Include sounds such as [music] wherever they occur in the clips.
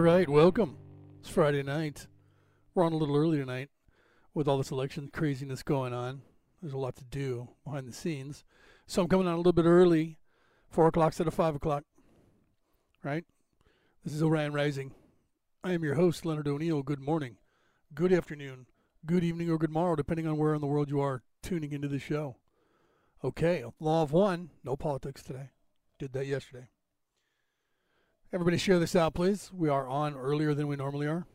All right, welcome. It's Friday night. We're on a little early tonight with all this election craziness going on. There's a lot to do behind the scenes. So I'm coming on a little bit early, 4 o'clock instead of 5 o'clock. Right? This is Orion Rising. I am your host, Leonard O'Neill. Good morning, good afternoon, good evening, or good morrow, depending on where in the world you are tuning into the show. Okay, Law of One, no politics today. Did that yesterday. Everybody share this out, please. We are on earlier than we normally are,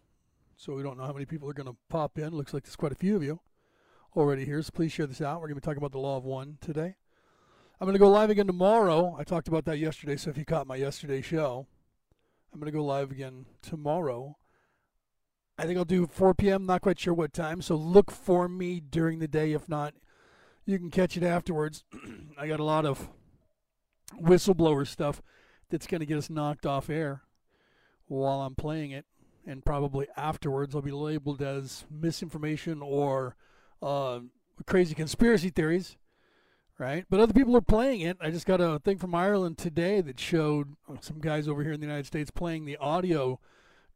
so we don't know how many people are going to pop in. Looks like there's quite a few of you already here, so please share this out. We're going to be talking about the Law of One today. I'm going to go live again tomorrow. I talked about that yesterday, so if you caught my yesterday show, I'm going to go live again tomorrow. I think I'll do 4 p.m., not quite sure what time, so look for me during the day. If not, you can catch it afterwards. [clears throat] I got a lot of whistleblower stuff that's going to get us knocked off air while I'm playing it. And probably afterwards, I'll be labeled as misinformation or uh, crazy conspiracy theories, right? But other people are playing it. I just got a thing from Ireland today that showed uh, some guys over here in the United States playing the audio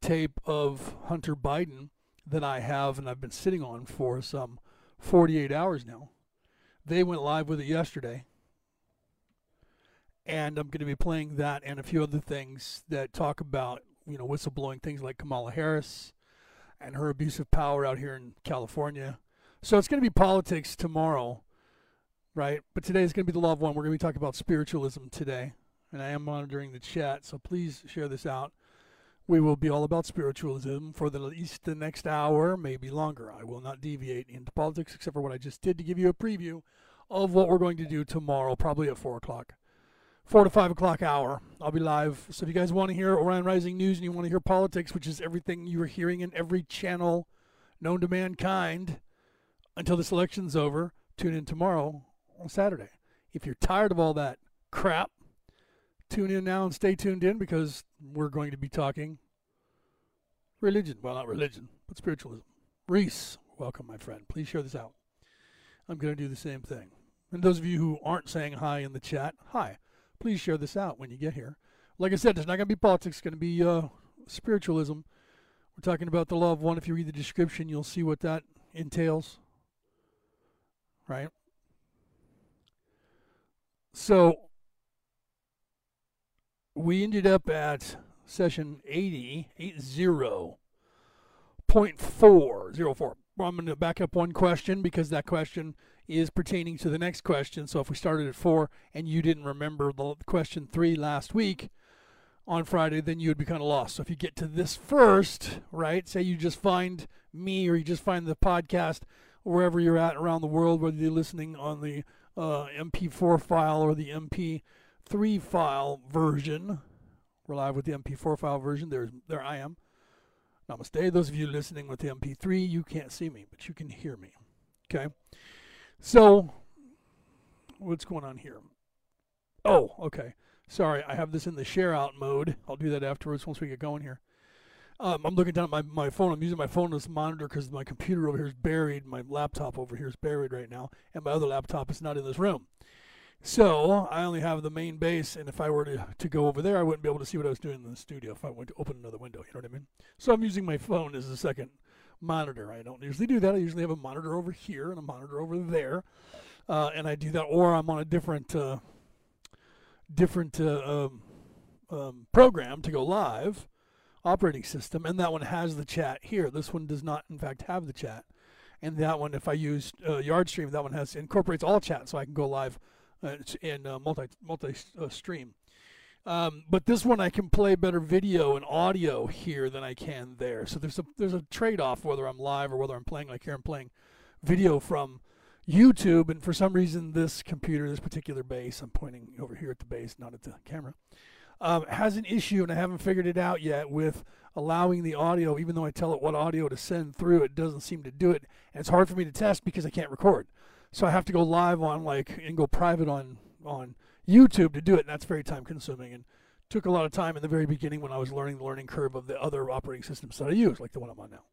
tape of Hunter Biden that I have and I've been sitting on for some 48 hours now. They went live with it yesterday. And I'm going to be playing that and a few other things that talk about, you know, whistleblowing things like Kamala Harris and her abuse of power out here in California. So it's going to be politics tomorrow, right? But today is going to be the law of one. We're going to be talking about spiritualism today. And I am monitoring the chat, so please share this out. We will be all about spiritualism for the, at least the next hour, maybe longer. I will not deviate into politics except for what I just did to give you a preview of what we're going to do tomorrow, probably at 4 o'clock. 4 to 5 o'clock hour. I'll be live. So if you guys want to hear Orion Rising News and you want to hear politics, which is everything you are hearing in every channel known to mankind until this election's over, tune in tomorrow on Saturday. If you're tired of all that crap, tune in now and stay tuned in because we're going to be talking religion. Well, not religion, but spiritualism. Reese, welcome, my friend. Please share this out. I'm going to do the same thing. And those of you who aren't saying hi in the chat, hi. Please share this out when you get here. Like I said, it's not going to be politics. It's going to be uh, spiritualism. We're talking about the law of one. If you read the description, you'll see what that entails. Right? So, we ended up at session 80, 80.404. I'm going to back up one question because that question is pertaining to the next question. So if we started at 4 and you didn't remember the question 3 last week on Friday, then you would be kind of lost. So if you get to this first, right, say you just find me or you just find the podcast wherever you're at around the world, whether you're listening on the uh, MP4 file or the MP3 file version, we're live with the MP4 file version. There's, there I am. Namaste. Those of you listening with the MP3, you can't see me, but you can hear me. Okay. So, what's going on here? Oh, okay. Sorry, I have this in the share out mode. I'll do that afterwards once we get going here. Um, I'm looking down at my, my phone. I'm using my phone as a monitor because my computer over here is buried. My laptop over here is buried right now, and my other laptop is not in this room. So I only have the main base, and if I were to, to go over there, I wouldn't be able to see what I was doing in the studio if I went to open another window. You know what I mean? So I'm using my phone as a second monitor. I don't usually do that. I usually have a monitor over here and a monitor over there, uh, and I do that, or I'm on a different uh, different uh, um, um, program to go live operating system, and that one has the chat here. This one does not, in fact, have the chat, and that one, if I use uh, YardStream, that one has incorporates all chat, so I can go live uh, in uh, multi multi stream. Um, but this one I can play better video and audio here than I can there. So there's a there's a trade off whether I'm live or whether I'm playing like here I'm playing video from YouTube. And for some reason, this computer, this particular base, I'm pointing over here at the base, not at the camera, um, has an issue, and I haven't figured it out yet with allowing the audio. Even though I tell it what audio to send through, it doesn't seem to do it. And it's hard for me to test because I can't record. So I have to go live on like and go private on on YouTube to do it, and that's very time consuming and took a lot of time in the very beginning when I was learning the learning curve of the other operating systems that I use, like the one I'm on now.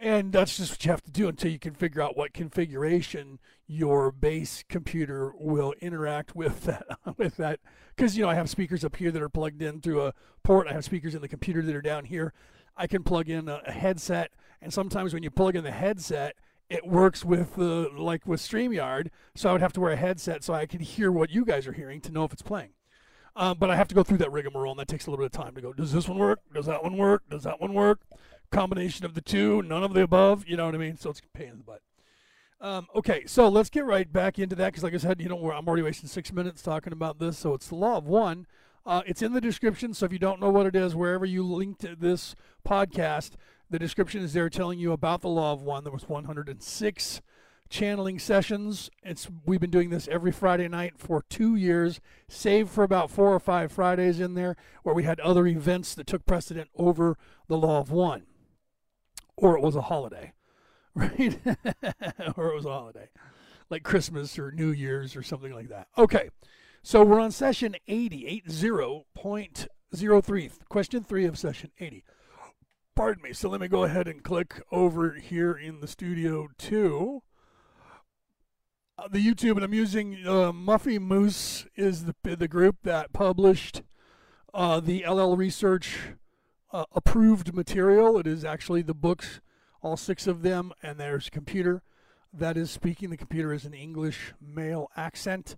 And that's just what you have to do until you can figure out what configuration your base computer will interact with [laughs] that with that because you know I have speakers up here that are plugged in through a port. I have speakers in the computer that are down here. I can plug in a, a headset, and sometimes when you plug in the headset, it works with the like with StreamYard. So I would have to wear a headset so I can hear what you guys are hearing to know if it's playing. Um, but I have to go through that rigmarole, and that takes a little bit of time to go. Does this one work? Does that one work? Does that one work? Combination of the two, none of the above. You know what I mean? So it's a pain in the butt. Um, okay, so let's get right back into that because, like I said, you know, I'm already wasting six minutes talking about this. So it's the law of one. Uh, it's in the description. So if you don't know what it is, wherever you linked this podcast, the description is there telling you about the law of one. There was 106 channeling sessions. It's we've been doing this every Friday night for two years, save for about four or five Fridays in there where we had other events that took precedent over the law of one, or it was a holiday, [laughs] right? or it was a holiday, like Christmas or New Year's or something like that. Okay, so we're on session 80, 80.03, question three of session 80. Pardon me. So let me go ahead and click over here in the studio too uh, the YouTube, and I'm using uh, Muffy Moose is the the group that published uh, the LL Research uh, approved material. It is actually the books, all six of them, and there's a computer that is speaking. The computer is an English male accent.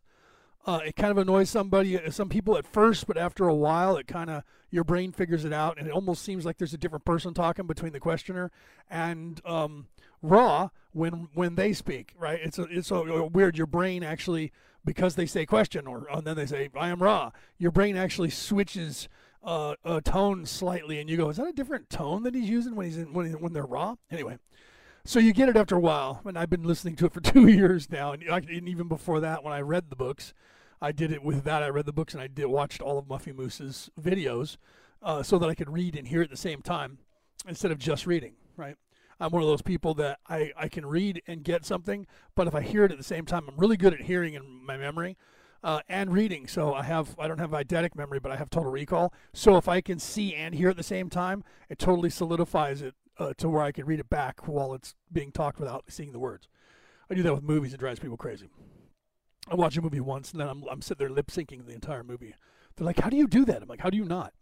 Uh, it kind of annoys somebody, uh, some people at first, but after a while, it kind of your brain figures it out, and it almost seems like there's a different person talking between the questioner and um, Ra when when they speak. Right? It's a, it's so weird. Your brain actually, because they say question, or and then they say I am Ra. Your brain actually switches uh, a tone slightly, and you go, is that a different tone that he's using when he's in, when he, when they're Ra? Anyway. So you get it after a while, and I've been listening to it for [laughs] two years now, and, and even before that, when I read the books, I did it with that. I read the books and I did watched all of Muffy Moose's videos uh, so that I could read and hear at the same time instead of just reading. Right. I'm one of those people that I, I can read and get something, but if I hear it at the same time, I'm really good at hearing in my memory uh, and reading. So I have I don't have eidetic memory, but I have total recall. So if I can see and hear at the same time, it totally solidifies it uh, to where I can read it back while it's being talked without seeing the words. I do that with movies; it drives people crazy. I watch a movie once and then I'm, I'm sitting there lip syncing the entire movie. They're like, how do you do that? I'm like, how do you not?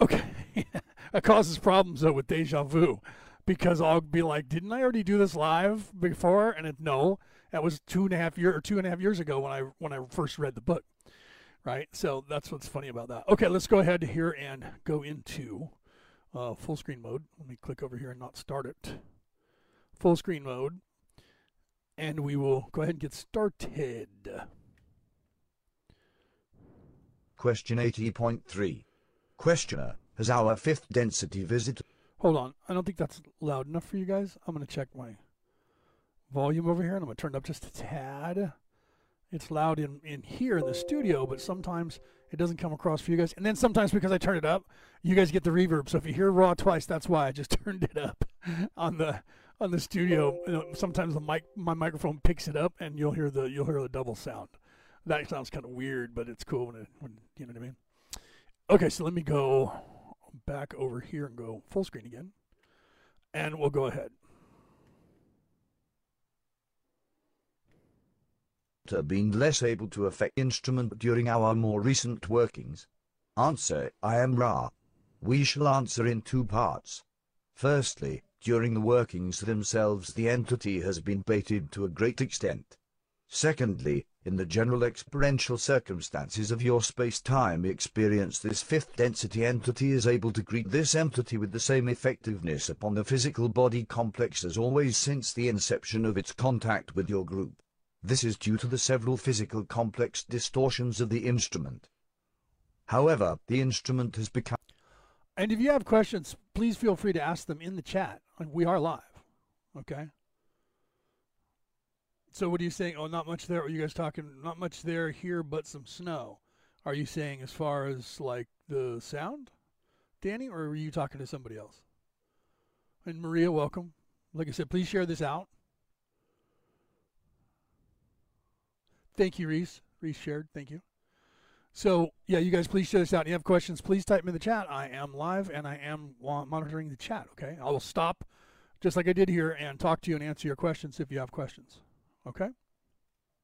Okay. [laughs] that causes problems though with deja vu because I'll be like, didn't I already do this live before? And it, no, that was two and a half year or two and a half years ago when I when I first read the book. Right. So that's what's funny about that. Okay, let's go ahead here and go into uh, full screen mode. Let me click over here and not start it. Full screen mode and we will go ahead and get started. Question 80.3. Questioner, has our fifth density visit? Hold on. I don't think that's loud enough for you guys. I'm going to check my volume over here and I'm going to turn it up just a tad. It's loud in, in here in the studio, but sometimes it doesn't come across for you guys. And then sometimes because I turn it up, you guys get the reverb. So if you hear Ra twice, that's why I just [laughs] turned it up on the on the studio, sometimes the mic my microphone picks it up, and you'll hear the you'll hear the double sound. That sounds kind of weird, but it's cool when it when you know what I mean. Okay, so let me go back over here and go full screen again, and we'll go ahead. Been less able to affect instrument during our more recent workings? Answer, I am Ra. We shall answer in two parts. Firstly, during the workings themselves the entity has been baited to a great extent. Secondly, in the general experiential circumstances of your space-time experience this fifth density entity is able to greet this entity with the same effectiveness upon the physical body complex as always since the inception of its contact with your group. This is due to the several physical complex distortions of the instrument. However, the instrument has become and if you have questions, please feel free to ask them in the chat. We are live. Okay. So what are you saying? Oh, not much there. Are you guys talking? Not much there here, but some snow. Are you saying as far as like the sound, Danny, or are you talking to somebody else? And Maria, welcome. Like I said, please share this out. Thank you, Reese. Reese shared. Thank you. So, yeah, you guys please share this out. If you have questions, please type them in the chat. I am live and I am monitoring the chat, okay? I will stop just like I did here, and talk to you and answer your questions if you have questions. Okay?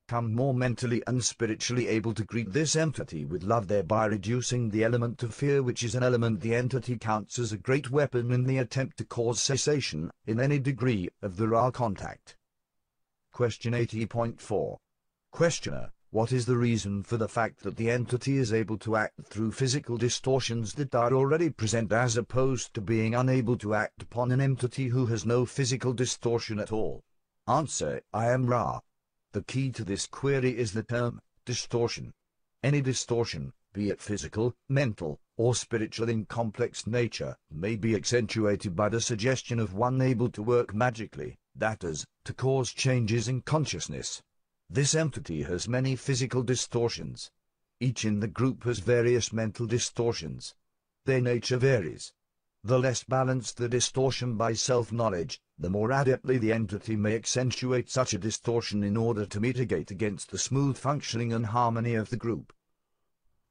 Become more mentally and spiritually able to greet this entity with love, thereby reducing the element of fear, which is an element the entity counts as a great weapon in the attempt to cause cessation, in any degree, of the Ra contact. Question 80.4. Questioner. What is the reason for the fact that the entity is able to act through physical distortions that are already present as opposed to being unable to act upon an entity who has no physical distortion at all? Answer, I am Ra. The key to this query is the term, distortion. Any distortion, be it physical, mental, or spiritual in complex nature, may be accentuated by the suggestion of one able to work magically, that is, to cause changes in consciousness. This entity has many physical distortions. Each in the group has various mental distortions. Their nature varies. The less balanced the distortion by self-knowledge, the more adeptly the entity may accentuate such a distortion in order to mitigate against the smooth functioning and harmony of the group.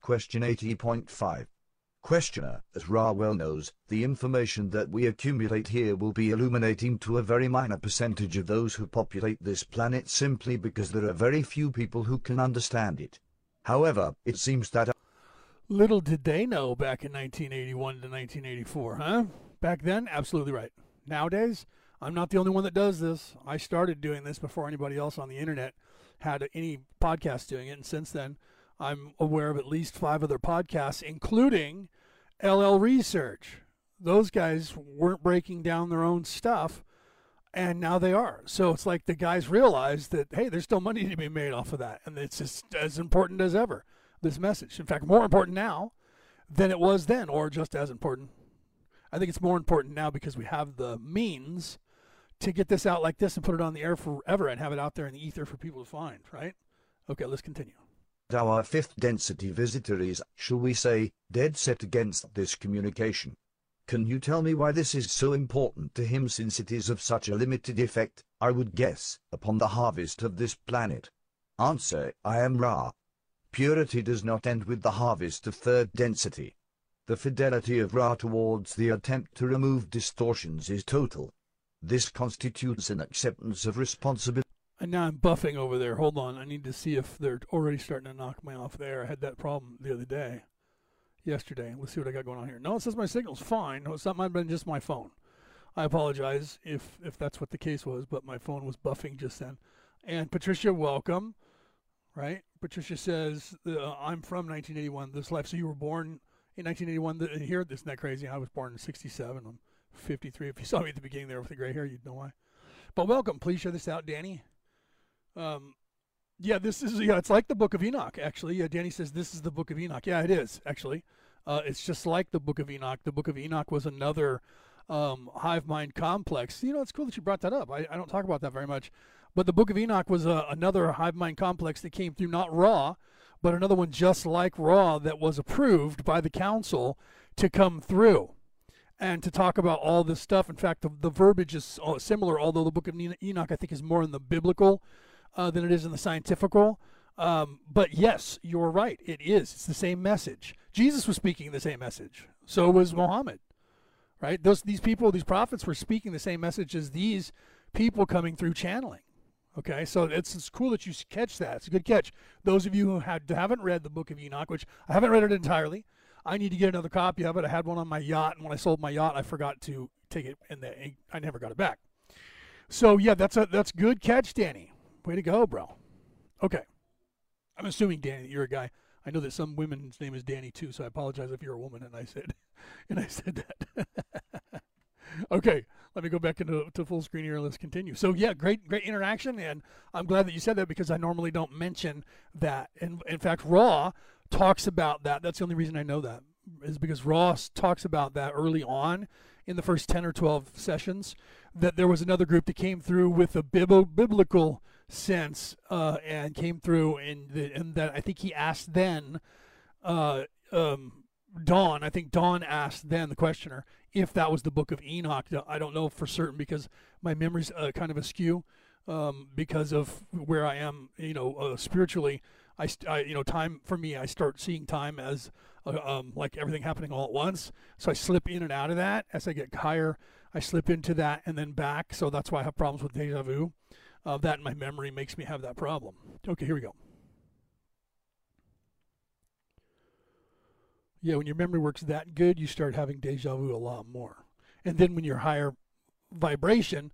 Question 80.5 Questioner, as Ra well knows, the information that we accumulate here will be illuminating to a very minor percentage of those who populate this planet simply because there are very few people who can understand it. However, it seems that Little did they know back in 1981 to 1984, huh? Back then, absolutely right. Nowadays, I'm not the only one that does this. I started doing this before anybody else on the internet had any podcast doing it, and since then, I'm aware of at least five other podcasts, including LL Research. Those guys weren't breaking down their own stuff, and now they are. So it's like the guys realize that, hey, there's still money to be made off of that, and it's just as important as ever, this message. In fact, more important now than it was then, or just as important. I think it's more important now because we have the means to get this out like this and put it on the air forever and have it out there in the ether for people to find, right? Okay, let's continue. Our fifth density visitor is, shall we say, dead set against this communication. Can you tell me why this is so important to him since it is of such a limited effect, I would guess, upon the harvest of this planet? Answer, I am Ra. Purity does not end with the harvest of third density. The fidelity of Ra towards the attempt to remove distortions is total. This constitutes an acceptance of responsibility. And now I'm buffing over there. Hold on. I need to see if they're already starting to knock me off there. I had that problem the other day, yesterday. Let's see what I got going on here. No, it says my signal's fine. No, it's not might have been just my phone. I apologize if if that's what the case was, but my phone was buffing just then. And Patricia, welcome. Right? Patricia says, uh, I'm from 1981, this life. So you were born in 1981 th- here? Isn't that crazy? I was born in 67. I'm 53. If you saw me at the beginning there with the gray hair, you'd know why. But welcome. Please share this out, Danny. Um, yeah, this is yeah, it's like the Book of Enoch. Actually, yeah, Danny says this is the Book of Enoch. Yeah, it is actually. Uh, it's just like the Book of Enoch. The Book of Enoch was another um, hive mind complex. You know, it's cool that you brought that up. I, I don't talk about that very much, but the Book of Enoch was uh, another hive mind complex that came through not Ra, but another one just like Ra that was approved by the council to come through and to talk about all this stuff. In fact, the, the verbiage is uh, similar, although the Book of Enoch I think is more in the biblical uh, than it is in the scientifical. Um, but yes, you're right. It is. It's the same message. Jesus was speaking the same message. So was Muhammad. Right? Those these people, these prophets, were speaking the same message as these people coming through channeling. Okay, so it's, it's cool that you catch that. It's a good catch. Those of you who had, haven't read the Book of Enoch, which I haven't read it entirely, I need to get another copy of it. I had one on my yacht, and when I sold my yacht, I forgot to take it, and I never got it back. So yeah, that's a that's good catch, Danny. Way to go, bro. Okay. I'm assuming Danny, you're a guy. I know that some women's name is Danny too, so I apologize if you're a woman and I said [laughs] and I said that. [laughs] okay, let me go back into to full screen here and let's continue. So yeah, great great interaction and I'm glad that you said that because I normally don't mention that. And in fact, Ra talks about that. That's the only reason I know that is because Ross talks about that early on in the first 10 or 12 sessions that there was another group that came through with a biblical sense uh, and came through and, and that I think he asked then uh, um, Don I think Don asked then the questioner if that was the book of Enoch I don't know for certain because my memory's uh, kind of askew um, because of where I am you know uh, spiritually I, I, you know time for me I start seeing time as uh, um, like everything happening all at once so I slip in and out of that as I get higher I slip into that and then back. So that's why I have problems with deja vu. Uh, that in my memory makes me have that problem. Okay, here we go. Yeah, when your memory works that good, you start having deja vu a lot more. And then when you're higher vibration,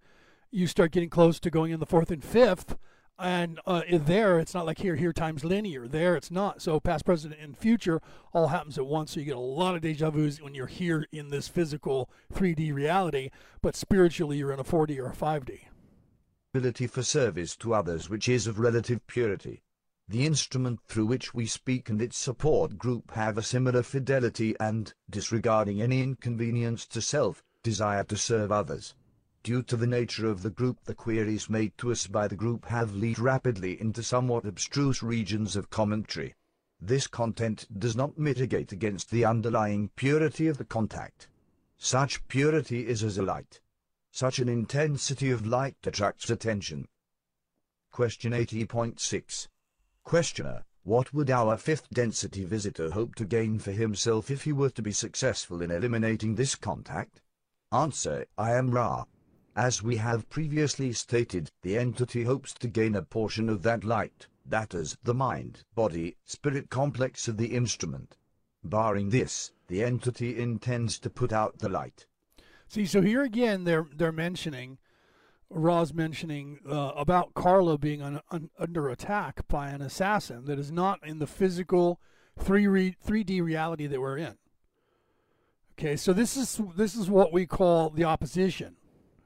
you start getting close to going in the fourth and fifth. And uh, there, it's not like here, here times linear. There, it's not. So past, present, and future all happens at once. So you get a lot of deja vus when you're here in this physical 3D reality, but spiritually, you're in a 4D or a 5D. Ability for service to others, which is of relative purity. The instrument through which we speak and its support group have a similar fidelity and, disregarding any inconvenience to self, desire to serve others. Due to the nature of the group the queries made to us by the group have lead rapidly into somewhat abstruse regions of commentary. This content does not mitigate against the underlying purity of the contact. Such purity is as a light. Such an intensity of light attracts attention. Question 80.6 Questioner, what would our fifth density visitor hope to gain for himself if he were to be successful in eliminating this contact? Answer, I am Ra. As we have previously stated, the entity hopes to gain a portion of that light, that is, the mind, body, spirit complex of the instrument. Barring this, the entity intends to put out the light. See, so here again, they're they're mentioning, Ra's mentioning uh, about Carla being un, un, under attack by an assassin that is not in the physical three re, 3D reality that we're in. Okay, so this is this is what we call the opposition.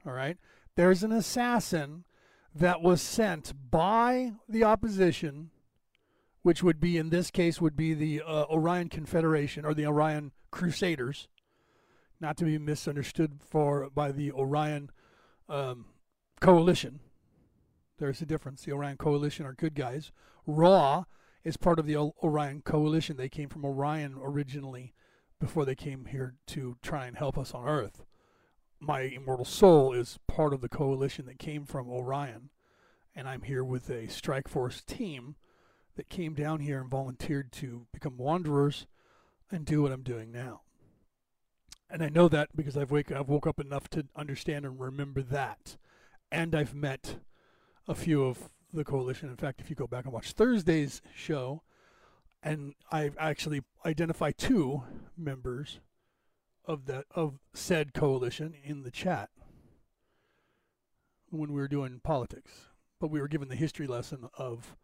All right. There's an assassin that was sent by the opposition, which would be in this case would be the uh, Orion Confederation or the Orion Crusaders, not to be misunderstood for by the Orion um, Coalition. There's a difference. The Orion Coalition are good guys. Ra is part of the Orion Coalition. They came from Orion originally before they came here to try and help us on Earth my immortal soul is part of the coalition that came from Orion, and I'm here with a Strike Force team that came down here and volunteered to become wanderers and do what I'm doing now. And I know that because I've wake I've woke up enough to understand and remember that, and I've met a few of the coalition. In fact, if you go back and watch Thursday's show, and I've actually identified two members of that of said coalition in the chat when we were doing politics, but we were given the history lesson of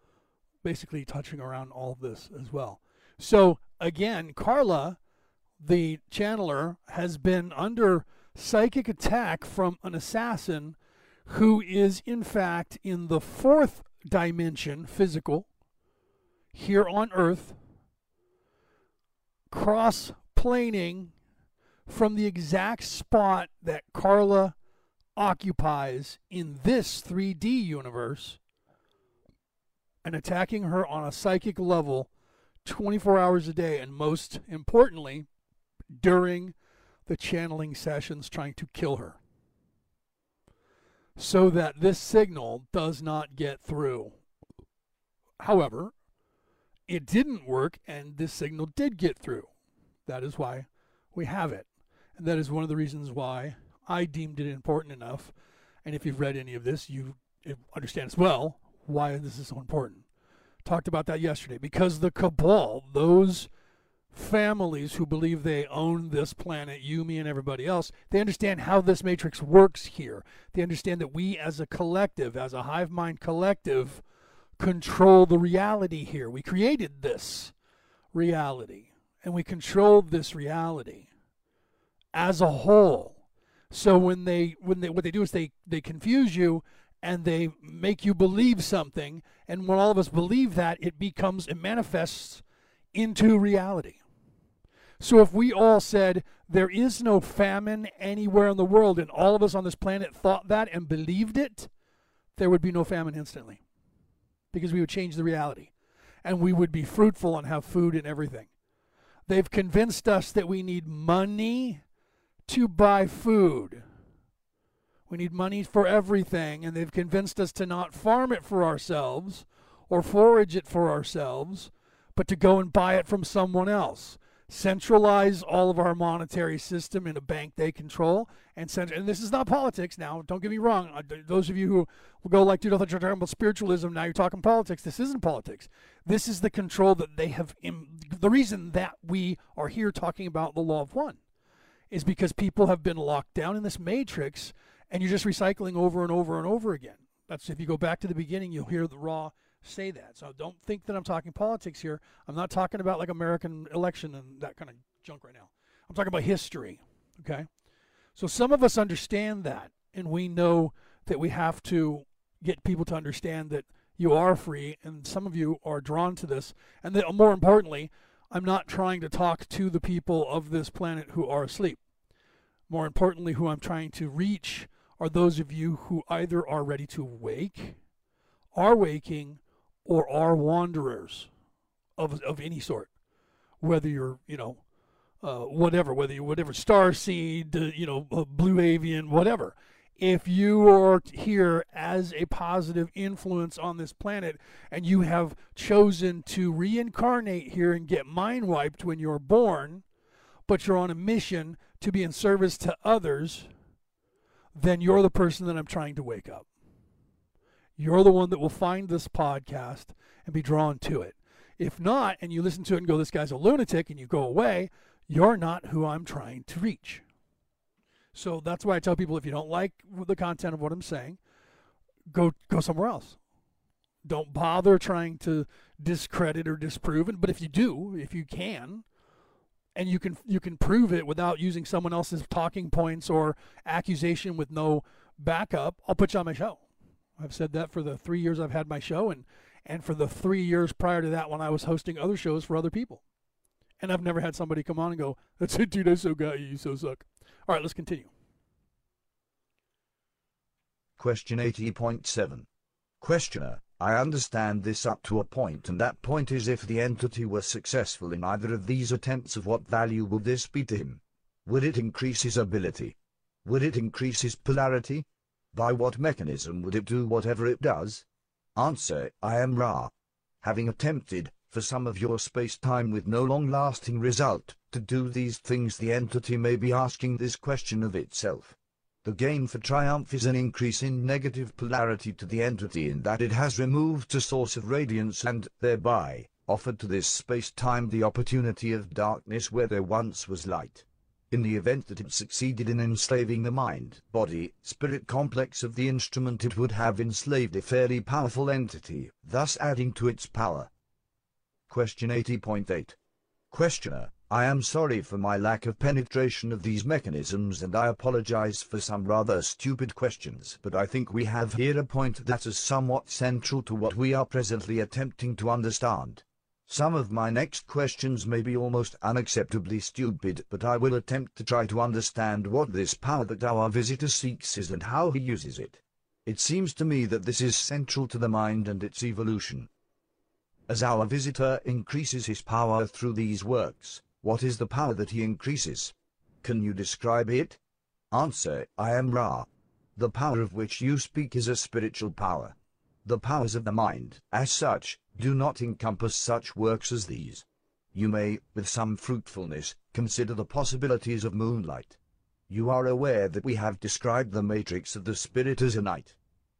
basically touching around all this as well. So again, Carla, the channeler, has been under psychic attack from an assassin who is in fact in the fourth dimension, physical, here on Earth, cross planing from the exact spot that Carla occupies in this 3D universe and attacking her on a psychic level 24 hours a day, and most importantly, during the channeling sessions, trying to kill her. So that this signal does not get through. However, it didn't work, and this signal did get through. That is why we have it. And that is one of the reasons why I deemed it important enough. And if you've read any of this, you understand as well why this is so important. Talked about that yesterday because the cabal, those families who believe they own this planet, you, me, and everybody else, they understand how this matrix works here. They understand that we, as a collective, as a hive mind collective, control the reality here. We created this reality, and we control this reality as a whole. So when they when they what they do is they they confuse you and they make you believe something and when all of us believe that it becomes it manifests into reality. So if we all said there is no famine anywhere in the world and all of us on this planet thought that and believed it, there would be no famine instantly. Because we would change the reality and we would be fruitful and have food and everything. They've convinced us that we need money to buy food. We need money for everything, and they've convinced us to not farm it for ourselves or forage it for ourselves, but to go and buy it from someone else. Centralize all of our monetary system in a bank they control and cent- and this is not politics. Now don't get me wrong. Uh, those of you who will go like dude I thought you were talking about spiritualism now you're talking politics. This isn't politics. This is the control that they have Im- the reason that we are here talking about the law of one is because people have been locked down in this matrix and you're just recycling over and over and over again. That's if you go back to the beginning you'll hear the Ra say that. So don't think that I'm talking politics here. I'm not talking about like American election and that kind of junk right now. I'm talking about history. Okay? So some of us understand that and we know that we have to get people to understand that you are free and some of you are drawn to this and that more importantly, I'm not trying to talk to the people of this planet who are asleep. More importantly, who I'm trying to reach are those of you who either are ready to wake, are waking, or are wanderers of of any sort, whether you're you know uh, whatever, whether you're whatever star seed, uh, you know, blue avian, whatever. If you are here as a positive influence on this planet and you have chosen to reincarnate here and get mind wiped when you're born, but you're on a mission to be in service to others, then you're the person that I'm trying to wake up. You're the one that will find this podcast and be drawn to it. If not, and you listen to it and go, this guy's a lunatic, and you go away, you're not who I'm trying to reach. So that's why I tell people if you don't like the content of what I'm saying, go go somewhere else. Don't bother trying to discredit or disprove it. But if you do, if you can, and you can you can prove it without using someone else's talking points or accusation with no backup, I'll put you on my show. I've said that for the three years I've had my show and, and for the three years prior to that when I was hosting other shows for other people. And I've never had somebody come on and go, That's it, dude, I so got you, you so suck. All right, let's continue. Question 80.7. Questioner, I understand this up to a point, and that point is if the entity were successful in either of these attempts, of what value would this be to him? Would it increase his ability? Would it increase his polarity? By what mechanism would it do whatever it does? Answer, I am Ra. Having attempted, for some of your space-time with no long-lasting result, to do these things the entity may be asking this question of itself. The gain for triumph is an increase in negative polarity to the entity in that it has removed a source of radiance and, thereby, offered to this space-time the opportunity of darkness where there once was light in the event that it succeeded in enslaving the mind, body, spirit complex of the instrument it would have enslaved a fairly powerful entity, thus adding to its power. Question 80.8. Questioner, I am sorry for my lack of penetration of these mechanisms and I apologize for some rather stupid questions, but I think we have here a point that is somewhat central to what we are presently attempting to understand. Some of my next questions may be almost unacceptably stupid, but I will attempt to try to understand what this power that our visitor seeks is and how he uses it. It seems to me that this is central to the mind and its evolution. As our visitor increases his power through these works, what is the power that he increases? Can you describe it? Answer, I am Ra. The power of which you speak is a spiritual power. The powers of the mind, as such, do not encompass such works as these. You may, with some fruitfulness, consider the possibilities of moonlight. You are aware that we have described the matrix of the spirit as a night.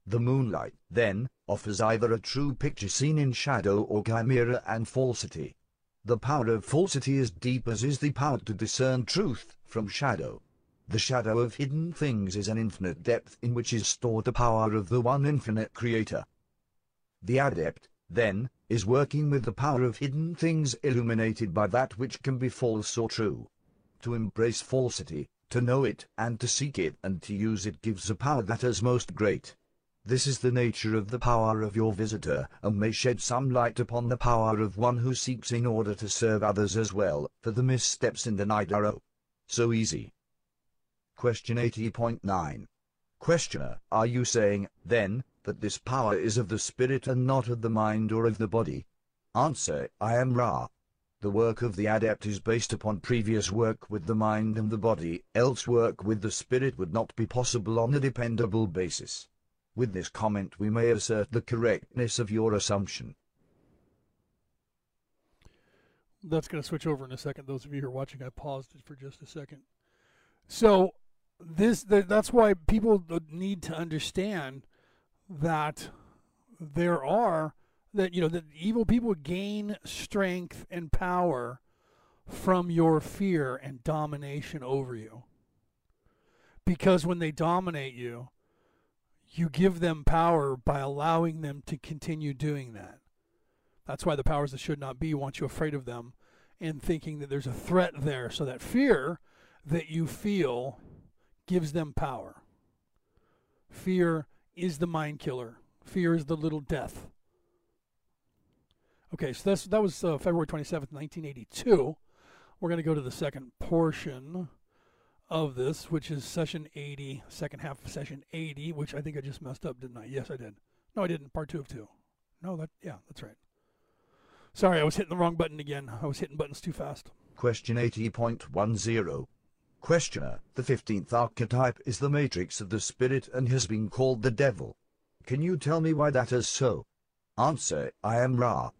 The moonlight, then, offers either a true picture seen in shadow or chimera and falsity. The power of falsity is deep as is the power to discern truth from shadow. The shadow of hidden things is an infinite depth in which is stored the power of the one infinite creator. The adept, then, is working with the power of hidden things illuminated by that which can be false or true. To embrace falsity, to know it, and to seek it and to use it gives a power that is most great. This is the nature of the power of your visitor, and may shed some light upon the power of one who seeks in order to serve others as well, for the missteps in the night are oh, so easy. Question 80.9. Questioner, are you saying, then, that this power is of the spirit and not of the mind or of the body? Answer, I am Ra. The work of the adept is based upon previous work with the mind and the body, else work with the spirit would not be possible on a dependable basis. With this comment we may assert the correctness of your assumption. That's going to switch over in a second. Those of you who are watching, I paused it for just a second. So this that's why people need to understand that there are that you know that evil people gain strength and power from your fear and domination over you. Because when they dominate you, you give them power by allowing them to continue doing that. That's why the powers that should not be want you afraid of them and thinking that there's a threat there. So that fear that you feel gives them power. Fear is the mind killer. Fear is the little death. Okay, so that's, that was uh, February 27th, 1982. We're going to go to the second portion of this, which is session 80, second half of session 80, which I think I just messed up, didn't I? Yes, I did. No, I didn't. Part two of two. No, that, yeah, that's right. Sorry, I was hitting the wrong button again. I was hitting buttons too fast. Question 80.10. Questioner, the 15th archetype is the matrix of the spirit and has been called the devil. Can you tell me why that is so? Answer, I am Ra.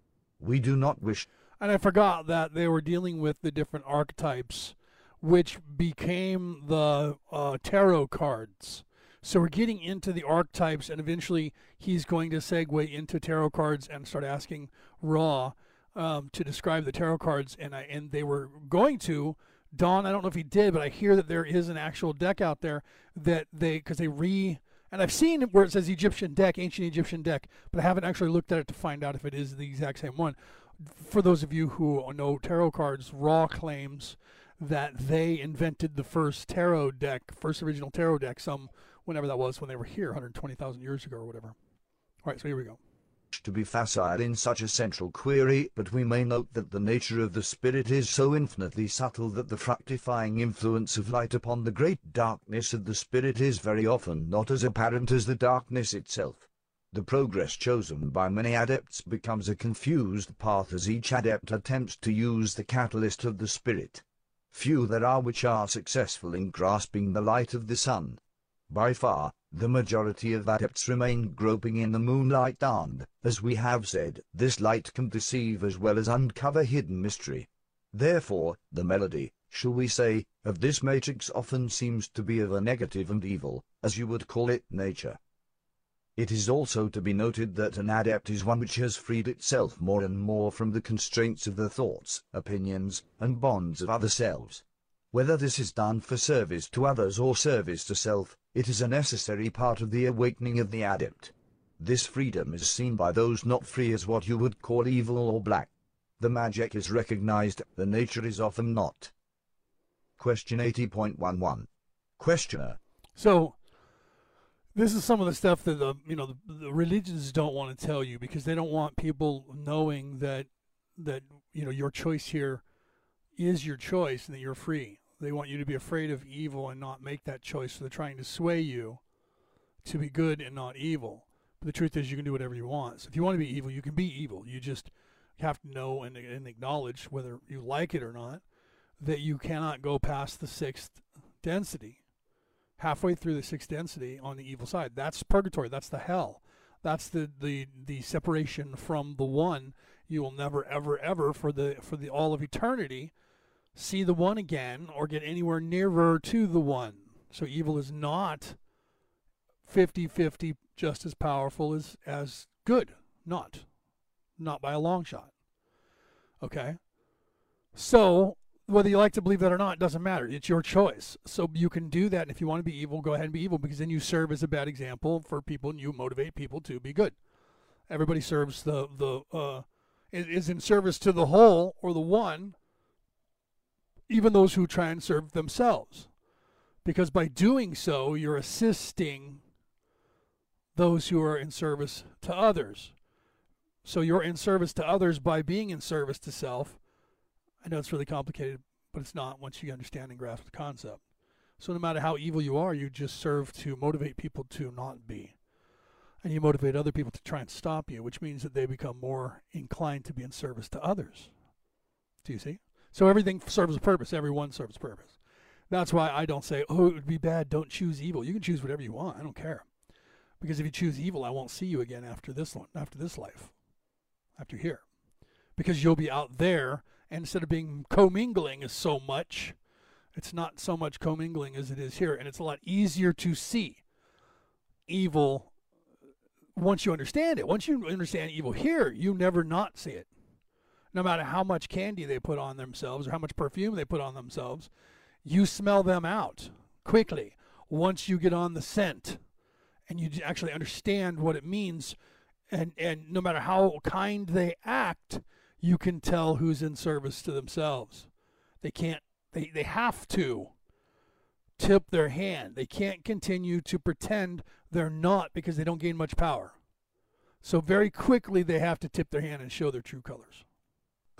We do not wish. And I forgot that they were dealing with the different archetypes, which became the uh, tarot cards. So we're getting into the archetypes, and eventually he's going to segue into tarot cards and start asking Ra um, to describe the tarot cards, and I and they were going to. Don, I don't know if he did, but I hear that there is an actual deck out there that they because they re and I've seen where it says Egyptian deck, ancient Egyptian deck, but I haven't actually looked at it to find out if it is the exact same one. For those of you who know tarot cards, Ra claims that they invented the first tarot deck, first original tarot deck, some whenever that was when they were here, 120,000 years ago or whatever. All right, so here we go to be facile in such a central query, but we may note that the nature of the spirit is so infinitely subtle that the fructifying influence of light upon the great darkness of the spirit is very often not as apparent as the darkness itself. The progress chosen by many adepts becomes a confused path as each adept attempts to use the catalyst of the spirit. Few there are which are successful in grasping the light of the sun. By far, the majority of adepts remain groping in the moonlight and, as we have said, this light can deceive as well as uncover hidden mystery. Therefore, the melody, shall we say, of this matrix often seems to be of a negative and evil, as you would call it, nature. It is also to be noted that an adept is one which has freed itself more and more from the constraints of the thoughts, opinions, and bonds of other selves. Whether this is done for service to others or service to self, it is a necessary part of the awakening of the adept. This freedom is seen by those not free as what you would call evil or black. The magic is recognized, the nature is often not. Question 80.11. Questioner. So, this is some of the stuff that the you know the, the religions don't want to tell you because they don't want people knowing that that you know your choice here is your choice and that you're free. They want you to be afraid of evil and not make that choice. So they're trying to sway you to be good and not evil. But the truth is, you can do whatever you want. So if you want to be evil, you can be evil. You just have to know and, and acknowledge, whether you like it or not, that you cannot go past the sixth density. Halfway through the sixth density on the evil side. That's purgatory. That's the hell. That's the, the, the separation from the one. You will never, ever, ever, for the for the all of eternity, see the one again or get anywhere nearer to the one. So evil is not 50 50 just as powerful as, as good. Not. Not by a long shot. Okay? So, whether you like to believe that or not, doesn't matter. It's your choice. So you can do that. And if you want to be evil, go ahead and be evil because then you serve as a bad example for people and you motivate people to be good. Everybody serves the, the, uh, is in service to the whole or the one even those who try and serve themselves. Because by doing so, you're assisting those who are in service to others. So you're in service to others by being in service to self. I know it's really complicated, but it's not once you understand and grasp the concept. So no matter how evil you are, you just serve to motivate people to not be. And you motivate other people to try and stop you, which means that they become more inclined to be in service to others. Do you see? So everything serves a purpose. Everyone serves a purpose. That's why I don't say, oh, it would be bad. Don't choose evil. You can choose whatever you want. I don't care. Because if you choose evil, I won't see you again after this one, after this life, after here, because you'll be out there And instead of being commingling so much, it's not so much commingling as it is here, and it's a lot easier to see evil once you understand it. Once you understand evil here, you never not see it. No matter how much candy they put on themselves or how much perfume they put on themselves, you smell them out quickly once you get on the scent and you actually understand what it means. And and no matter how kind they act you can tell who's in service to themselves. They can't they they have to tip their hand. They can't continue to pretend they're not because they don't gain much power. So very quickly they have to tip their hand and show their true colors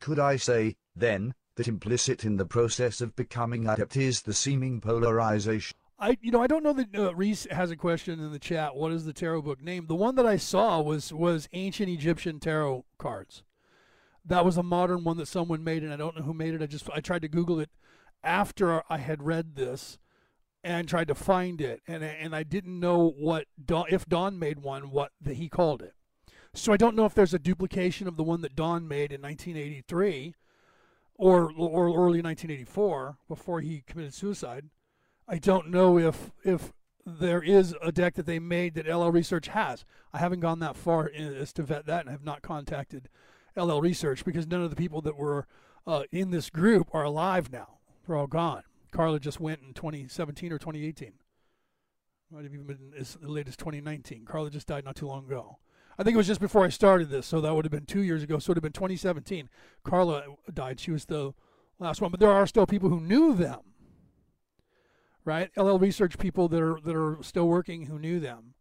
Could I say, then, that implicit in the process of becoming adept is the seeming polarization? I you know I don't know that uh, Reese has a question in the chat. What is the tarot book name? The one that I saw was was ancient Egyptian tarot cards. That was a modern one that someone made, and I don't know who made it. I just I tried to Google it after I had read this and tried to find it, and and I didn't know what Don, if Don made one, what the, he called it. So I don't know if there's a duplication of the one that Don made in 1983 or or early 1984 before he committed suicide. I don't know if if there is a deck that they made that LL Research has. I haven't gone that far in, as to vet that and have not contacted LL Research because none of the people that were uh, in this group are alive now. They're all gone. Carla just went in 2017 or 2018. Might have even been as late as 2019. Carla just died not too long ago. I think it was just before I started this, so that would have been two years ago. So it would have been 2017. Carla died. She was the last one, but there are still people who knew them right? LL Research people that are that are still working who knew them,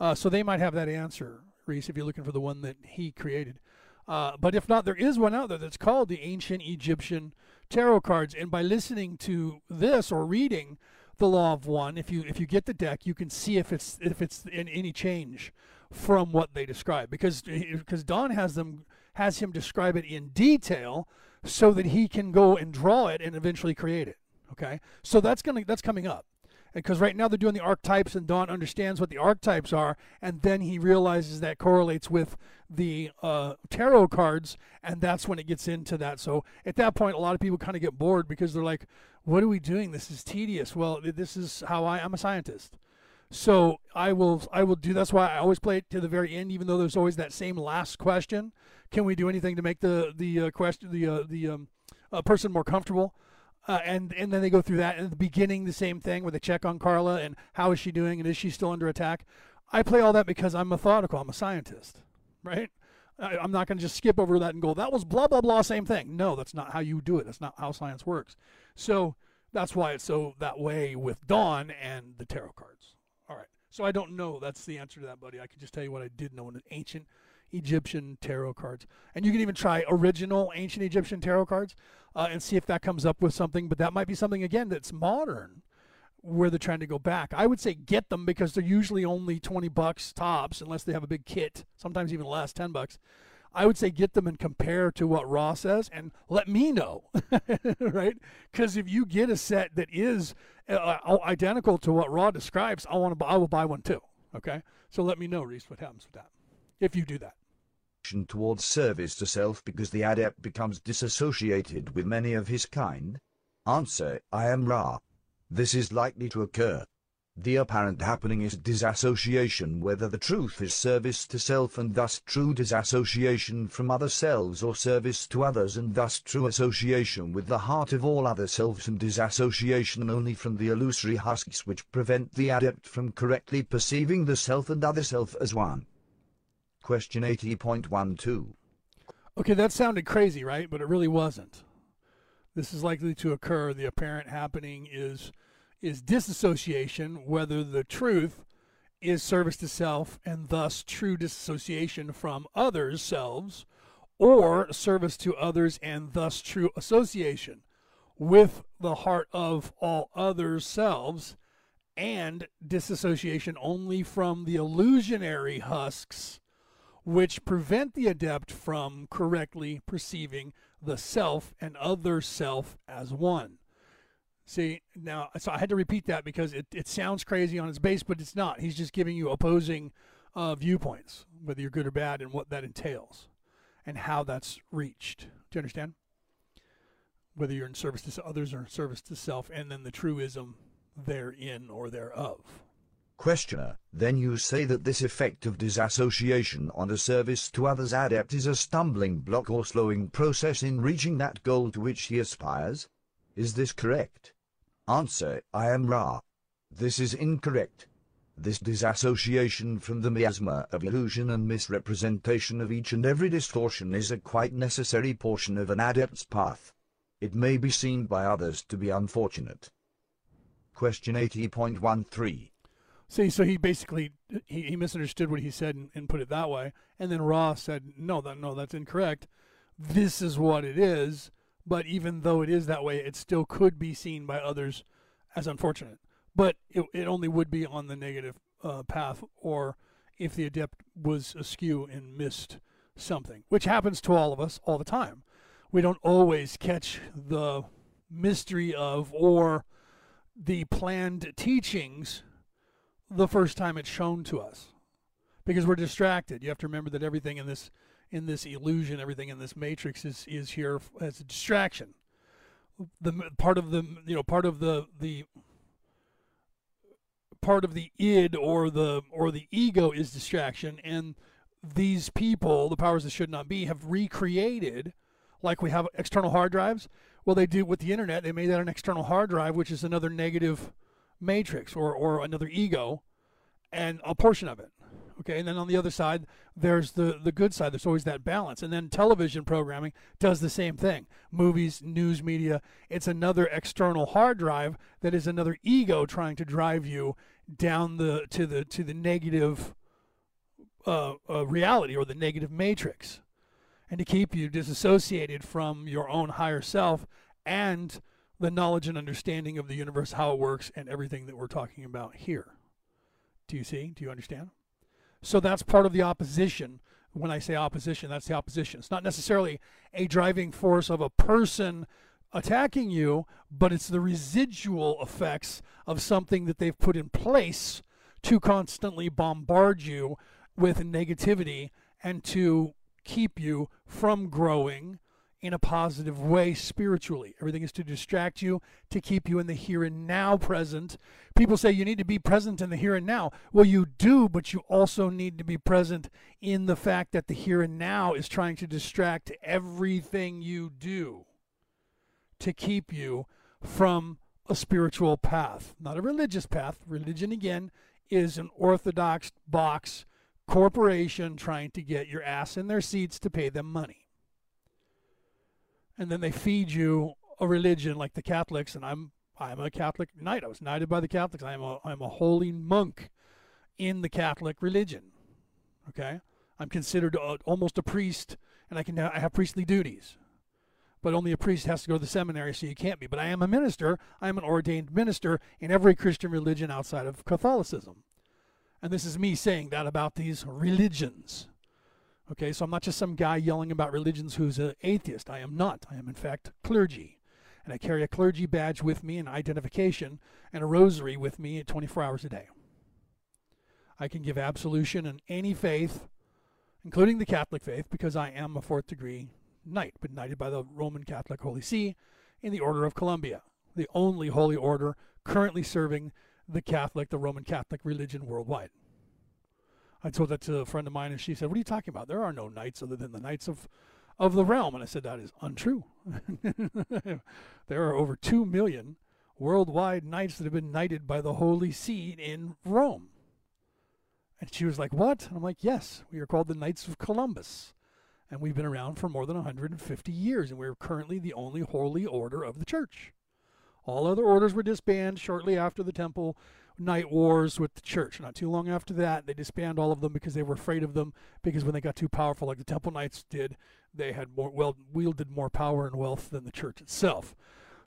uh, so they might have that answer, Reese, if you're looking for the one that he created. Uh, but if not, there is one out there that's called the Ancient Egyptian Tarot Cards, and by listening to this or reading the Law of One, if you if you get the deck, you can see if it's if it's in any change from what they describe, because because Don has them has him describe it in detail so that he can go and draw it and eventually create it. Okay, so that's gonna that's coming up, because right now they're doing the archetypes, and Don understands what the archetypes are, and then he realizes that correlates with the uh, tarot cards, and that's when it gets into that. So at that point, a lot of people kind of get bored because they're like, "What are we doing? This is tedious." Well, this is how I I am a scientist. So I will I will do. That's why I always play it to the very end, even though there's always that same last question. Can we do anything to make the the uh, question the uh, the um, uh, person more comfortable? Uh, and and then they go through that. And at the beginning, the same thing where they check on Carla and how is she doing and is she still under attack. I play all that because I'm methodical. I'm a scientist, right? I, I'm not going to just skip over that and go, that was blah blah blah, same thing. No, that's not how you do it. That's not how science works. So that's why it's so that way with Don and the tarot cards. So I don't know. That's the answer to that, buddy. I can just tell you what I did know in ancient Egyptian tarot cards. And you can even try original ancient Egyptian tarot cards uh, and see if that comes up with something. But that might be something, again, that's modern where they're trying to go back. I would say get them because they're usually only 20 bucks tops unless they have a big kit, sometimes even less, 10 bucks. I would say get them and compare to what Ra says and let me know, [laughs] right? Because if you get a set that is uh, identical to what Ra describes, I want to. I will buy one too. Okay, so let me know, Reese, what happens with that if you do that. Towards service to self because the adept becomes disassociated with many of his kind? Answer I am Ra. This is likely to occur. The apparent happening is disassociation, whether the truth is service to self and thus true disassociation from other selves or service to others and thus true association with the heart of all other selves and disassociation only from the illusory husks which prevent the adept from correctly perceiving the self and other self as one. Question 80.12. Okay, that sounded crazy, right? But it really wasn't. This is likely to occur. The apparent happening is is disassociation, whether the truth is service to self and thus true disassociation from others' selves, or service to others and thus true association with the heart of all other selves, and disassociation only from the illusionary husks which prevent the adept from correctly perceiving the self and other self as one. See, now, so I had to repeat that because it, it sounds crazy on its base, but it's not. He's just giving you opposing uh, viewpoints, whether you're good or bad, and what that entails and how that's reached. Do you understand? whether you're in service to others or in service to self, and then the truism therein or thereof. Questioner, then you say that this effect of disassociation on a service to others adept is a stumbling block or slowing process in reaching that goal to which he aspires? Is this correct? Answer, I am Ra. This is incorrect. This disassociation from the miasma of illusion and misrepresentation of each and every distortion is a quite necessary portion of an adept's path. It may be seen by others to be unfortunate. Question 80.13 See, so he basically he, he misunderstood what he said and, and put it that way, and then Ra said, "No, that no, that's incorrect. This is what it is." But even though it is that way, it still could be seen by others as unfortunate. But it, it only would be on the negative uh, path, or if the adept was askew and missed something, which happens to all of us all the time. We don't always catch the mystery of or the planned teachings the first time it's shown to us because we're distracted. You have to remember that everything in this in this illusion, everything in this matrix is is here as a distraction. The part of the you know part of the the part of the id or the or the ego is distraction and these people the powers that should not be have recreated like we have external hard drives well they do with the internet they made that an external hard drive which is another negative matrix or, or another ego and a portion of it. Okay, and then on the other side, there's the, the good side. There's always that balance. And then television programming does the same thing. Movies, news media, it's another external hard drive that is another ego trying to drive you down the to the to the negative uh, uh, reality or the negative matrix, and to keep you disassociated from your own higher self and the knowledge and understanding of the universe, how it works, and everything that we're talking about here. Do you see? Do you understand? So that's part of the opposition. When I say opposition, that's the opposition. It's not necessarily a driving force of a person attacking you, but it's the residual effects of something that they've put in place to constantly bombard you with negativity and to keep you from growing in a positive way spiritually. Everything is to distract you, to keep you in the here and now present. People say you need to be present in the here and now. Well, you do, but you also need to be present in the fact that the here and now is trying to distract everything you do to keep you from a spiritual path, not a religious path. Religion, again, is an orthodox box corporation trying to get your ass in their seats to pay them money and then they feed you a religion like the Catholics, and I'm I'm a Catholic knight. I was knighted by the Catholics. I'm a I'm a holy monk in the Catholic religion. Okay, I'm considered a, almost a priest, and I can I have priestly duties. But only a priest has to go to the seminary, so you can't be. But I am a minister. I am an ordained minister in every Christian religion outside of Catholicism. And this is me saying that about these religions. Okay, so I'm not just some guy yelling about religions who's an atheist. I am not. I am, in fact, clergy. And I carry a clergy badge with me and identification and a rosary with me 24 hours a day. I can give absolution in any faith, including the Catholic faith, because I am a fourth degree knight, but knighted by the Roman Catholic Holy See in the Order of Columbia, the only holy order currently serving the Catholic, the Roman Catholic religion worldwide. I told that to a friend of mine, and she said, "What are you talking about? There are no knights other than the knights of of the realm." And I said, "That is untrue. [laughs] there are over two million worldwide knights that have been knighted by the Holy See in Rome." And she was like, "What?" And I'm like, "Yes, we are called the Knights of Columbus." And we've been around for more than 150 years, and we're currently the only holy order of the church. All other orders were disbanded shortly after the temple knight wars with the church. Not too long after that, they disbanded all of them because they were afraid of them. Because when they got too powerful, like the Temple Knights did, they had more well wielded more power and wealth than the church itself.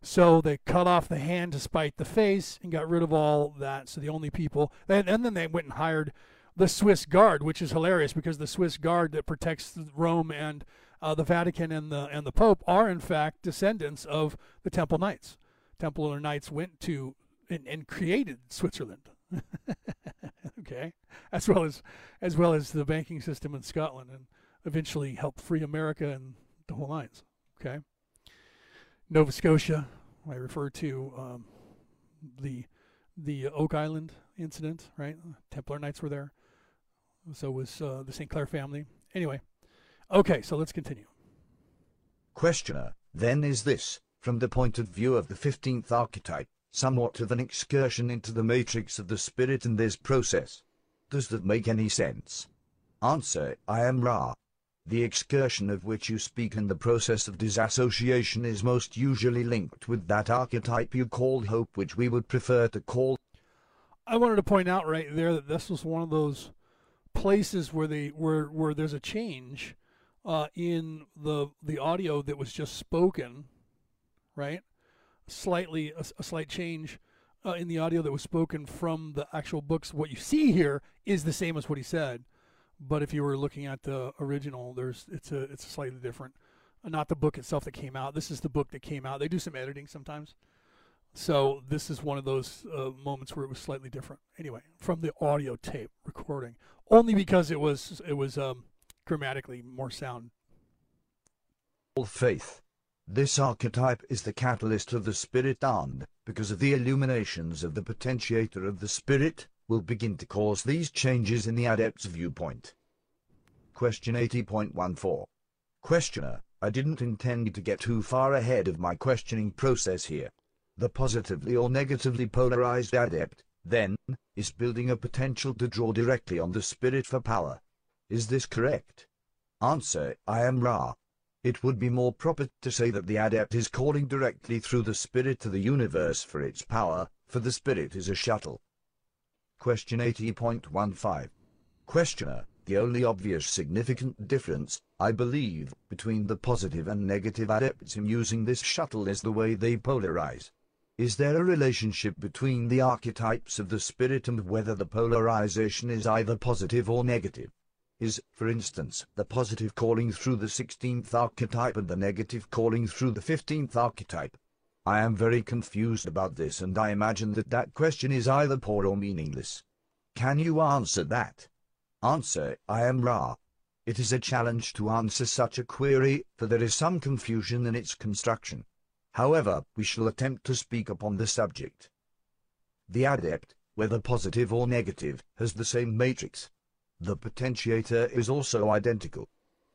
So they cut off the hand to spite the face and got rid of all that. So the only people, and, and then they went and hired the Swiss Guard, which is hilarious because the Swiss Guard that protects Rome and uh, the Vatican and the and the Pope are in fact descendants of the Temple Knights. Templar Knights went to and, and created Switzerland. [laughs] okay, as well as as well as the banking system in Scotland, and eventually helped free America and the whole lines. Okay. Nova Scotia. I refer to um, the the Oak Island incident, right? Templar Knights were there. So was uh, the St. Clair family. Anyway, okay, so let's continue. Questioner, then is this, from the point of view of the 15th archetype, somewhat of an excursion into the matrix of the spirit in this process? Does that make any sense? Answer, I am Ra. The excursion of which you speak in the process of disassociation is most usually linked with that archetype you call hope, which we would prefer to call. I wanted to point out right there that this was one of those places where they where where there's a change uh, in the the audio that was just spoken, right? Slightly a, a slight change uh, in the audio that was spoken from the actual books. What you see here is the same as what he said, but if you were looking at the original, there's it's a it's slightly different. Uh, not the book itself that came out. This is the book that came out. They do some editing sometimes. So this is one of those uh, moments where it was slightly different. Anyway, from the audio tape recording, only because it was it was um, grammatically more sound. Faith. This archetype is the catalyst of the spirit and, because of the illuminations of the potentiator of the spirit, will begin to cause these changes in the adept's viewpoint. Question 80.14. Questioner, I didn't intend to get too far ahead of my questioning process here. The positively or negatively polarized adept, then, is building a potential to draw directly on the spirit for power. Is this correct? Answer, I am Ra. It would be more proper to say that the adept is calling directly through the spirit to the universe for its power, for the spirit is a shuttle. Question 80.15. Questioner, the only obvious significant difference, I believe, between the positive and negative adepts in using this shuttle is the way they polarize. Is there a relationship between the archetypes of the spirit and whether the polarization is either positive or negative? Is, for instance, the positive calling through the 16th archetype and the negative calling through the 15th archetype? I am very confused about this and I imagine that that question is either poor or meaningless. Can you answer that? Answer, I am Ra. It is a challenge to answer such a query, for there is some confusion in its construction. However, we shall attempt to speak upon the subject. The adept, whether positive or negative, has the same matrix, the potentiator is also identical.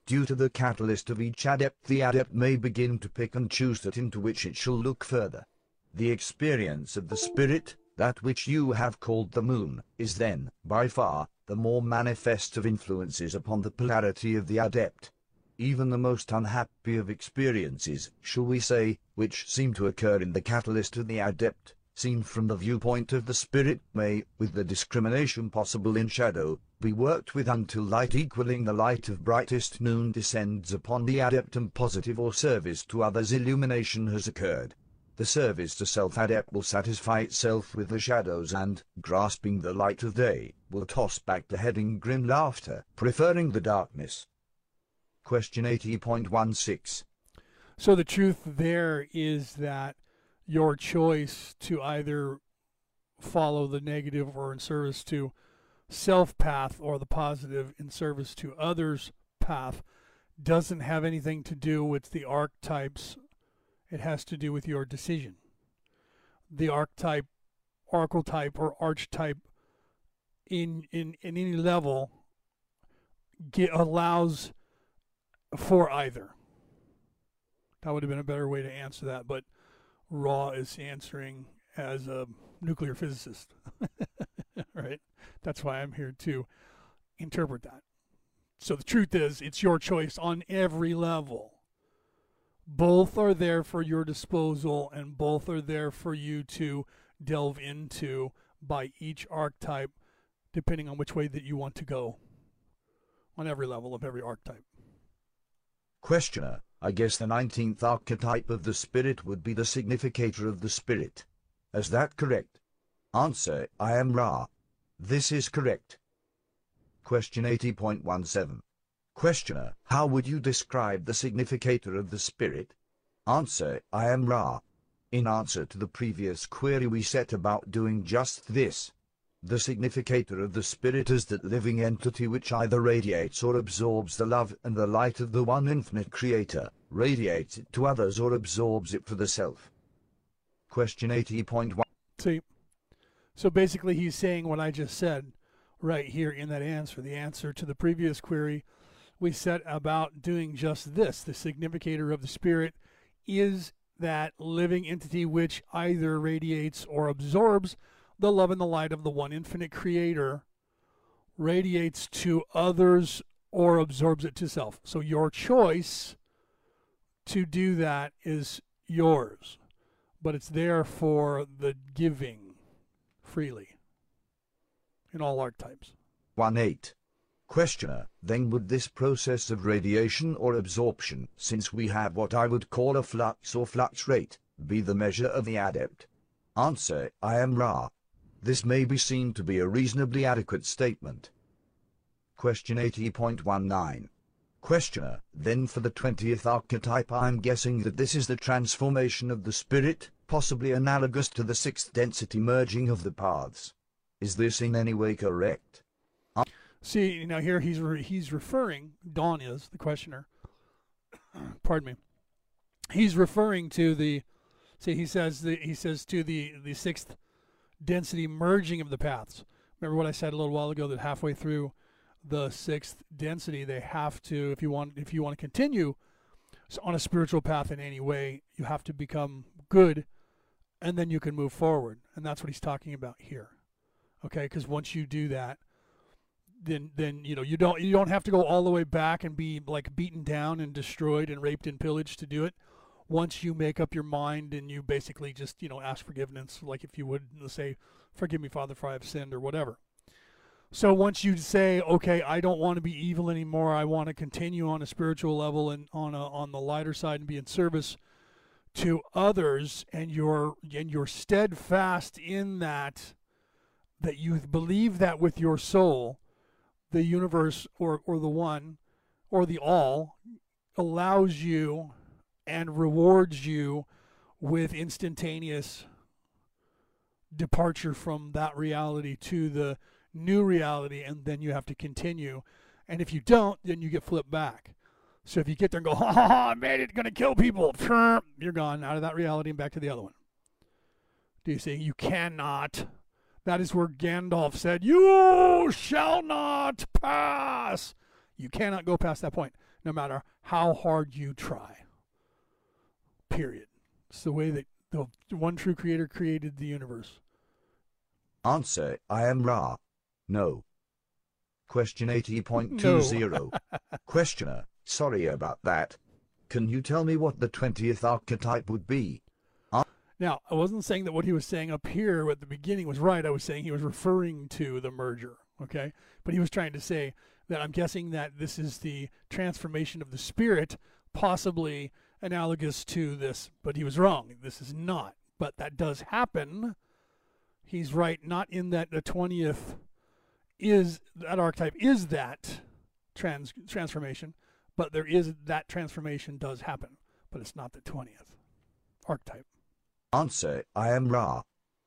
Due to the catalyst of each adept the adept may begin to pick and choose that into which it shall look further. The experience of the spirit, that which you have called the moon, is then, by far, the more manifest of influences upon the polarity of the adept. Even the most unhappy of experiences, shall we say, which seem to occur in the catalyst of the adept, seen from the viewpoint of the spirit, may, with the discrimination possible in shadow, be worked with until light equaling the light of brightest noon descends upon the adept and positive or service to others illumination has occurred. The service to self-adept will satisfy itself with the shadows and, grasping the light of day, will toss back the head in grim laughter, preferring the darkness. Question 80.16 So the truth there is that your choice to either follow the negative or in service to self path or the positive in service to others path doesn't have anything to do with the archetypes. It has to do with your decision. The archetype, archetype or archetype in in, in any level get, allows for either. That would have been a better way to answer that, but Ra is answering as a nuclear physicist, [laughs] right? That's why I'm here to interpret that. So the truth is, it's your choice on every level. Both are there for your disposal, and both are there for you to delve into by each archetype, depending on which way that you want to go on every level of every archetype. Questioner, I guess the 19th archetype of the spirit would be the significator of the spirit. Is that correct? Answer, I am Ra. This is correct. Question 80.17. Questioner, how would you describe the significator of the spirit? Answer, I am Ra. In answer to the previous query we set about doing just this. The significator of the Spirit is that living entity which either radiates or absorbs the love and the light of the one infinite Creator, radiates it to others or absorbs it for the self. Question 80.1 See, so basically he's saying what I just said right here in that answer. The answer to the previous query we set about doing just this. The significator of the Spirit is that living entity which either radiates or absorbs the love and the light of the one infinite creator radiates to others or absorbs it to self. So your choice to do that is yours, but it's there for the giving freely in all archetypes. 1 8. Questioner, then would this process of radiation or absorption, since we have what I would call a flux or flux rate, be the measure of the adept? Answer, I am Ra. This may be seen to be a reasonably adequate statement. Question 80.19. Questioner, then for the 20th archetype I am guessing that this is the transformation of the spirit, possibly analogous to the sixth density merging of the paths. Is this in any way correct? See, you here he's re- he's referring. Don is the questioner. [coughs] Pardon me. He's referring to the. See, he says the he says to the the sixth density merging of the paths. Remember what I said a little while ago that halfway through the sixth density, they have to, if you want, if you want to continue on a spiritual path in any way, you have to become good, and then you can move forward. And that's what he's talking about here. Okay, because once you do that, then then you know you don't you don't have to go all the way back and be like beaten down and destroyed and raped and pillaged to do it once you make up your mind and you basically just you know ask forgiveness like if you would say forgive me father for i have sinned or whatever so once you say okay i don't want to be evil anymore i want to continue on a spiritual level and on a, on the lighter side and be in service to others and you're and you're steadfast in that that you believe that with your soul the universe or, or the one or the all allows you and rewards you with instantaneous departure from that reality to the new reality and then you have to continue. And if you don't then you get flipped back so if you get there and go [laughs] ha ha ha I made it gonna kill people [laughs] you're gone out of that reality and back to the other one do you see you cannot that is where Gandalf said, You shall not pass. You cannot go past that point, no matter how hard you try. Period. It's the way that the one true creator created the universe. Answer I am Ra. No. Question 80.20. No. [laughs] Questioner, sorry about that. Can you tell me what the 20th archetype would be? Now, I wasn't saying that what he was saying up here at the beginning was right. I was saying he was referring to the merger, okay? But he was trying to say that I'm guessing that this is the transformation of the spirit, possibly analogous to this, but he was wrong. This is not. But that does happen. He's right, not in that the 20th is that archetype is that trans transformation, but there is that transformation does happen, but it's not the 20th archetype. Answer, I am Ra.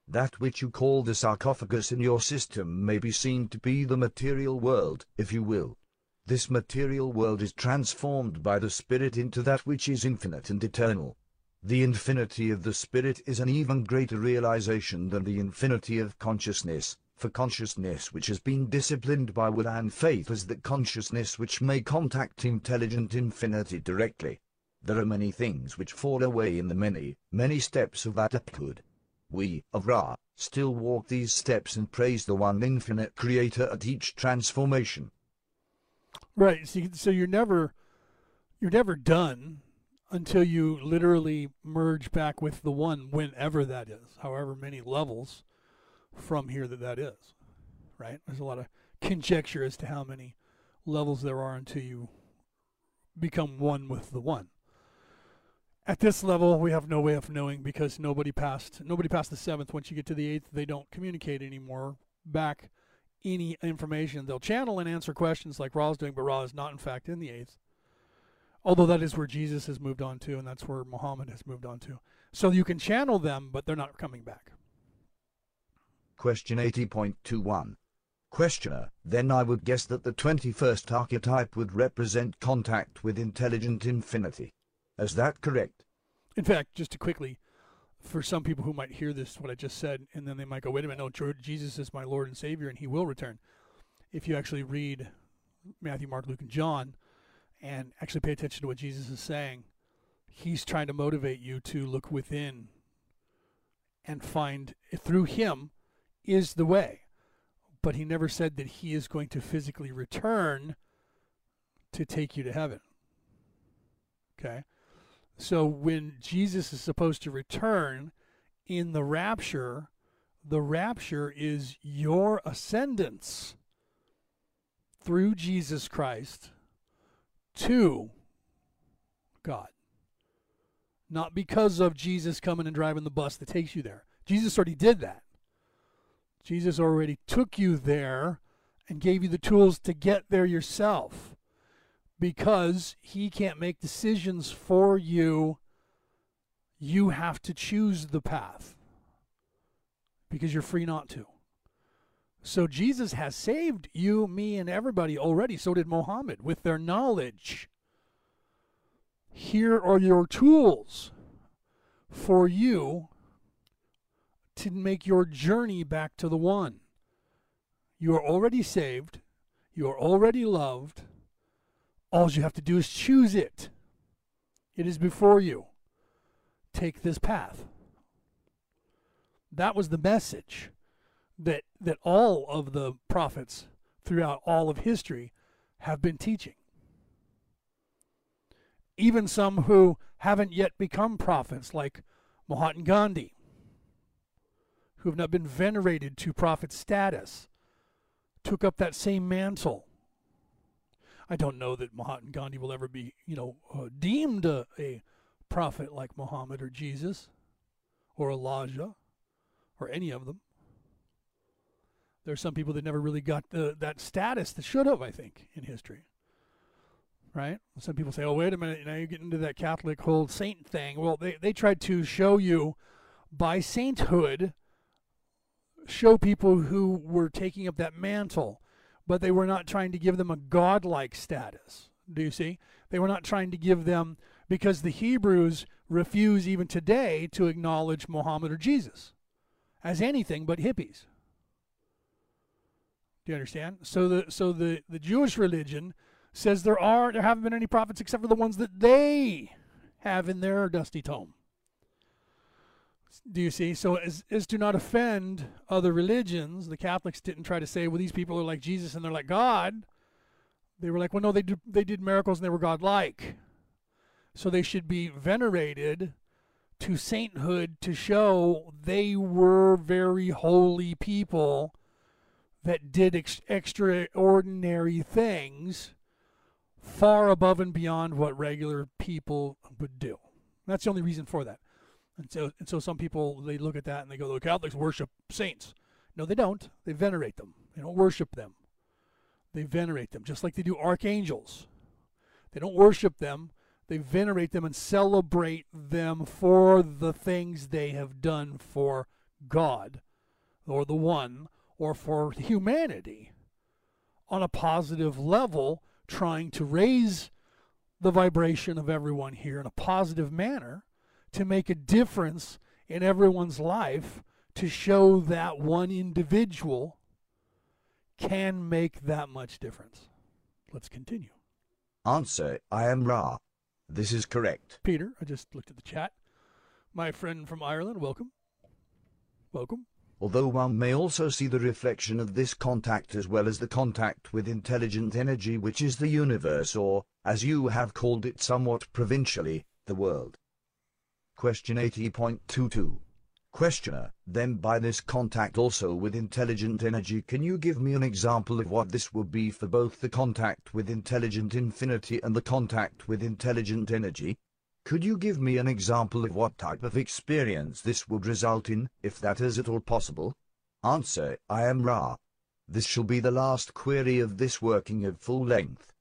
That which you call the sarcophagus in your system may be seen to be the material world, if you will. This material world is transformed by the Spirit into that which is infinite and eternal. The infinity of the Spirit is an even greater realization than the infinity of consciousness, for consciousness which has been disciplined by will and faith is the consciousness which may contact intelligent infinity directly. There are many things which fall away in the many, many steps of adulthood. We, of Ra, still walk these steps and praise the one infinite creator at each transformation. Right. So, so you're never, you're never done until you literally merge back with the one, whenever that is, however many levels from here that that is. Right. There's a lot of conjecture as to how many levels there are until you become one with the one at this level, we have no way of knowing because nobody passed nobody passed the seventh. Once you get to the eighth, they don't communicate anymore back any information. They'll channel and answer questions like Ra's doing, but Ra is not in fact in the eighth. Although that is where Jesus has moved on to, and that's where Muhammad has moved on to. So you can channel them, but they're not coming back. Question 80.21. Questioner, then I would guess that the 21st archetype would represent contact with intelligent infinity. Is that correct? In fact, just to quickly, for some people who might hear this, what I just said, and then they might go, wait a minute, no, Jesus is my Lord and Savior, and he will return. If you actually read Matthew, Mark, Luke, and John, and actually pay attention to what Jesus is saying, he's trying to motivate you to look within and find through him is the way. But he never said that he is going to physically return to take you to heaven. Okay? So when Jesus is supposed to return in the rapture, the rapture is your ascendance through Jesus Christ to God. Not because of Jesus coming and driving the bus that takes you there. Jesus already did that. Jesus already took you there and gave you the tools to get there yourself because he can't make decisions for you. You have to choose the path because you're free not to. So Jesus has saved you, me, and everybody already. So did Mohammed with their knowledge. Here are your tools for you to make your journey back to the one. You are already saved. You are already loved. All you have to do is choose it. It is before you. Take this path. That was the message that that all of the prophets throughout all of history have been teaching. Even some who haven't yet become prophets, like Mahatma Gandhi, who have not been venerated to prophet status, took up that same mantle. I don't know that Mahatma Gandhi will ever be, you know, uh, deemed a, a prophet like Muhammad or Jesus or Elijah or any of them. There are some people that never really got the, that status that should have, I think, in history. Right? Some people say, oh, wait a minute, now you get into that Catholic whole saint thing. Well, they, they tried to show you by sainthood, show people who were taking up that mantle, but they were not trying to give them a godlike status. Do you see? They were not trying to give them, because the Hebrews refuse even today to acknowledge Muhammad or Jesus as anything but hippies. Do you understand? So the so the, the Jewish religion says there are there haven't been any prophets except for the ones that they have in their dusty tome. Do you see? So as as to not offend other religions, the Catholics didn't try to say, well, these people are like Jesus and they're like God. They were like, well, no, they did, they did miracles and they were God-like. So they should be venerated to sainthood to show they were very holy people that did ex- extraordinary things far above and beyond what regular people would do. That's the only reason for that. And so, and so some people they look at that and they go, "The Catholics worship saints." No, they don't. They venerate them. They don't worship them. They venerate them, just like they do archangels. They don't worship them. They venerate them and celebrate them for the things they have done for God, or the One, or for humanity on a positive level, trying to raise the vibration of everyone here in a positive manner to make a difference in everyone's life to show that one individual can make that much difference. Let's continue. Answer I am Ra. This is correct. Peter, I just looked at the chat. My friend from Ireland, welcome. Welcome although one may also see the reflection of this contact as well as the contact with intelligent energy which is the universe or, as you have called it somewhat provincially, the world. Question 80.22 Questioner, then by this contact also with intelligent energy can you give me an example of what this would be for both the contact with intelligent infinity and the contact with intelligent energy? Could you give me an example of what type of experience this would result in, if that is at all possible? Answer, I am Ra. This shall be the last query of this working at full length.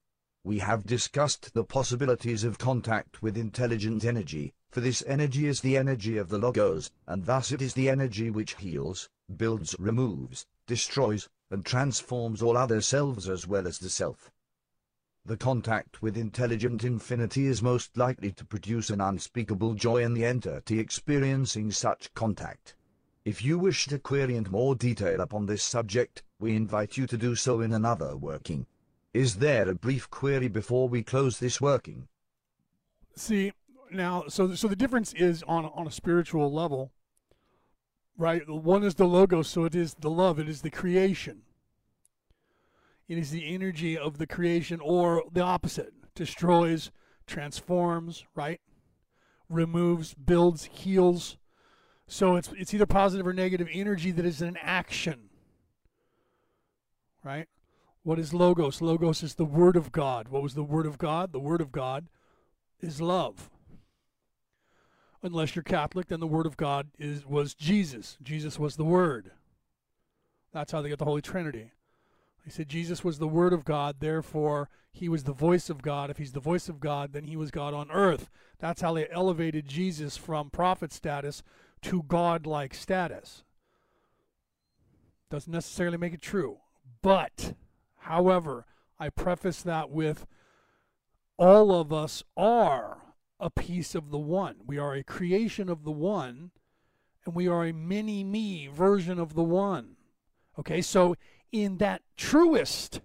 We have discussed the possibilities of contact with intelligent energy, for this energy is the energy of the Logos, and thus it is the energy which heals, builds, removes, destroys, and transforms all other selves as well as the self. The contact with intelligent infinity is most likely to produce an unspeakable joy in the entity experiencing such contact. If you wish to query in more detail upon this subject, we invite you to do so in another working. Is there a brief query before we close this working? See, now, so so the difference is on on a spiritual level, right? One is the logos, so it is the love, it is the creation. It is the energy of the creation, or the opposite, destroys, transforms, right? Removes, builds, heals. So it's it's either positive or negative energy that is an action. Right? What is logos? Logos is the word of God. What was the word of God? The word of God is love. Unless you're Catholic, then the word of God is was Jesus. Jesus was the word. That's how they get the Holy Trinity. They said Jesus was the word of God, therefore he was the voice of God. If he's the voice of God, then he was God on earth. That's how they elevated Jesus from prophet status to God-like status. Doesn't necessarily make it true. But, however, I preface that with all of us are a piece of the one. We are a creation of the one, and we are a mini me version of the one. Okay, so in that truest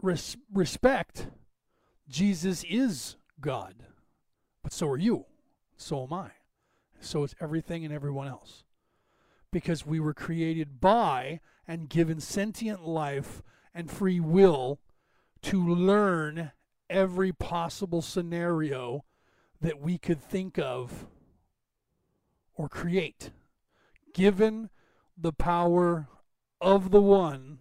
res- respect, Jesus is God. But so are you. So am I. So is everything and everyone else. Because we were created by and given sentient life and free will to learn every possible scenario that we could think of or create, given the power of the one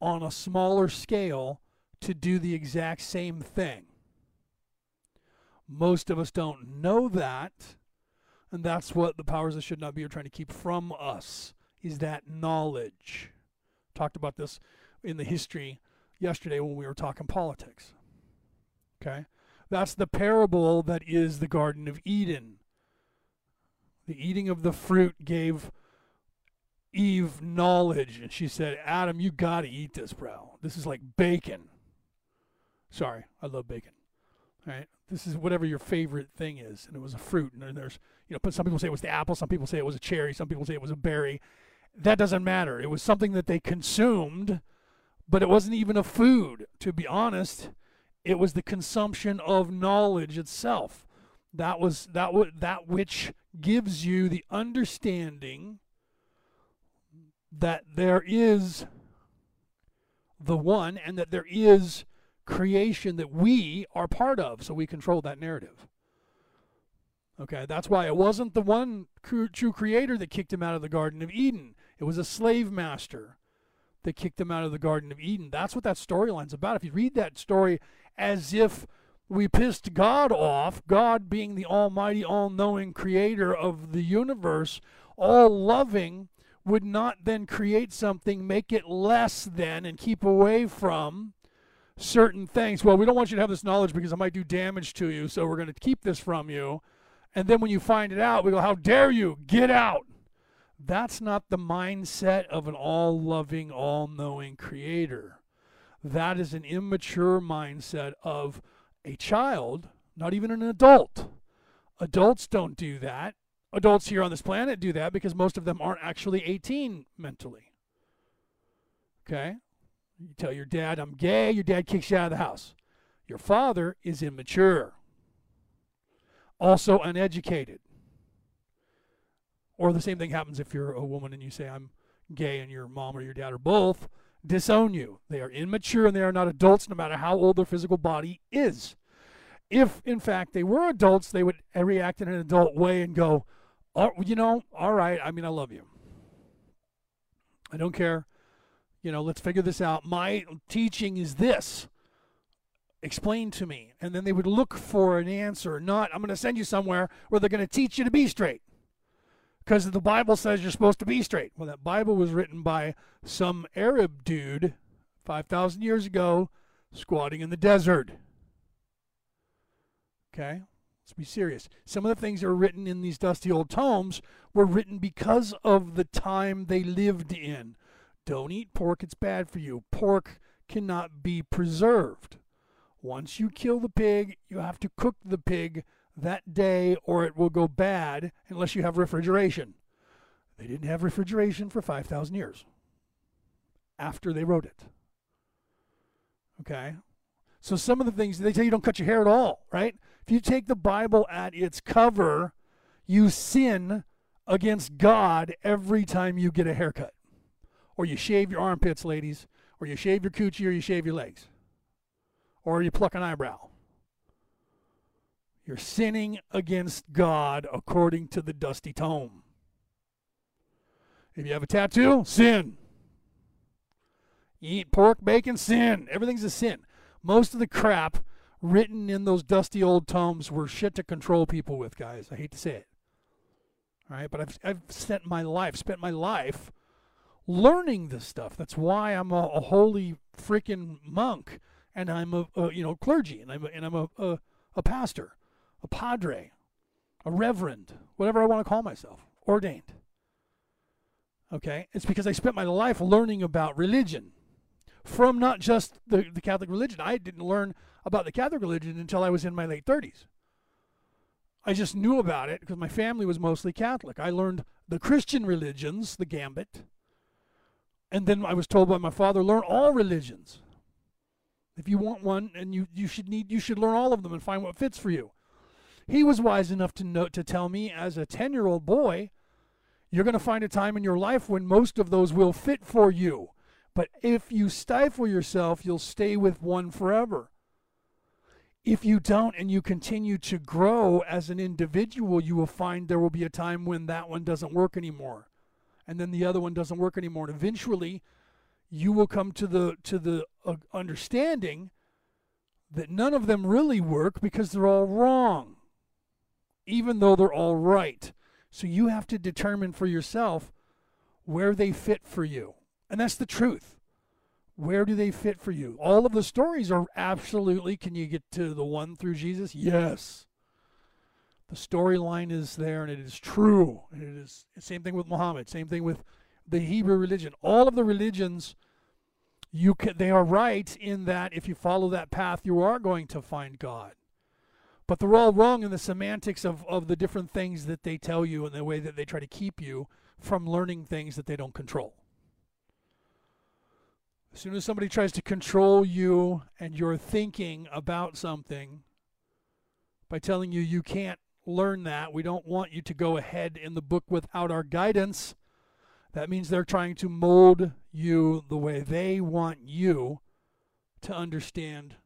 on a smaller scale to do the exact same thing. Most of us don't know that, and that's what the powers that should not be are trying to keep from us is that knowledge. Talked about this in the history yesterday when we were talking politics. Okay? That's the parable that is the Garden of Eden. The eating of the fruit gave Eve knowledge, and she said, Adam, you got to eat this, bro. This is like bacon. Sorry, I love bacon. All right? This is whatever your favorite thing is. And it was a fruit. And there's, you know, some people say it was the apple, some people say it was a cherry, some people say it was a berry. That doesn't matter. It was something that they consumed, but it wasn't even a food, to be honest it was the consumption of knowledge itself. That was that w- that which gives you the understanding that there is the one and that there is creation that we are part of, so we control that narrative. Okay, that's why it wasn't the one true creator that kicked him out of the Garden of Eden. It was a slave master that kicked him out of the Garden of Eden. That's what that storyline's about. If you read that story as if we pissed God off, God being the almighty, all knowing creator of the universe, all loving, would not then create something, make it less than, and keep away from certain things. Well, we don't want you to have this knowledge because it might do damage to you, so we're going to keep this from you. And then when you find it out, we go, How dare you? Get out. That's not the mindset of an all loving, all knowing creator. That is an immature mindset of a child, not even an adult. Adults don't do that. Adults here on this planet do that because most of them aren't actually 18 mentally. Okay? You tell your dad, I'm gay, your dad kicks you out of the house. Your father is immature, also uneducated. Or the same thing happens if you're a woman and you say, I'm gay, and your mom or your dad are both disown you. They are immature and they are not adults, no matter how old their physical body is. If, in fact, they were adults, they would react in an adult way and go, oh, you know, all right, I mean, I love you. I don't care. You know, let's figure this out. My teaching is this. Explain to me. And then they would look for an answer, not, I'm going to send you somewhere where they're going to teach you to be straight because the Bible says you're supposed to be straight. Well, that Bible was written by some Arab dude 5,000 years ago squatting in the desert. Okay? Let's be serious. Some of the things that are written in these dusty old tomes were written because of the time they lived in. Don't eat pork, it's bad for you. Pork cannot be preserved. Once you kill the pig, you have to cook the pig that day or it will go bad unless you have refrigeration. They didn't have refrigeration for 5,000 years after they wrote it. Okay? So some of the things they tell you don't cut your hair at all, right? If you take the Bible at its cover, you sin against God every time you get a haircut. Or you shave your armpits, ladies, or you shave your coochie or you shave your legs. Or you pluck an eyebrow. You're sinning against God according to the dusty tome. If you have a tattoo, sin. You eat pork, bacon, sin. Everything's a sin. Most of the crap written in those dusty old tomes were shit to control people with, guys. I hate to say it. All right, but I've I've spent my life, spent my life learning this stuff. That's why I'm a, a holy freaking monk, and I'm a, a, you know clergy, and I'm a, and I'm a, a a pastor, a padre, a reverend, whatever I want to call myself, ordained. Okay, it's because I spent my life learning about religion from not just the, the Catholic religion. I didn't learn about the Catholic religion until I was in my late 30s. I just knew about it because my family was mostly Catholic. I learned the Christian religions, the gambit, and then I was told by my father, learn all religions. If you want one, and you, you should need you should learn all of them and find what fits for you. He was wise enough to know to tell me as a 10-year-old boy, you're going to find a time in your life when most of those will fit for you. But if you stifle yourself, you'll stay with one forever. If you don't and you continue to grow as an individual, you will find there will be a time when that one doesn't work anymore. And then the other one doesn't work anymore. And eventually, you will come to the to the uh, understanding that none of them really work because they're all wrong even though they're all right. So you have to determine for yourself where they fit for you. And that's the truth. Where do they fit for you? All of the stories are absolutely. Can you get to the one through Jesus? Yes. The storyline is there and it is true. And it is same thing with Muhammad, same thing with the Hebrew religion. All of the religions you can they are right in that if you follow that path you are going to find God. But they're all wrong in the semantics of, of the different things that they tell you and the way that they try to keep you from learning things that they don't control. As soon as somebody tries to control you and your thinking about something by telling you you can't learn that, we don't want you to go ahead in the book without our guidance. That means they're trying to mold you the way they want you to understand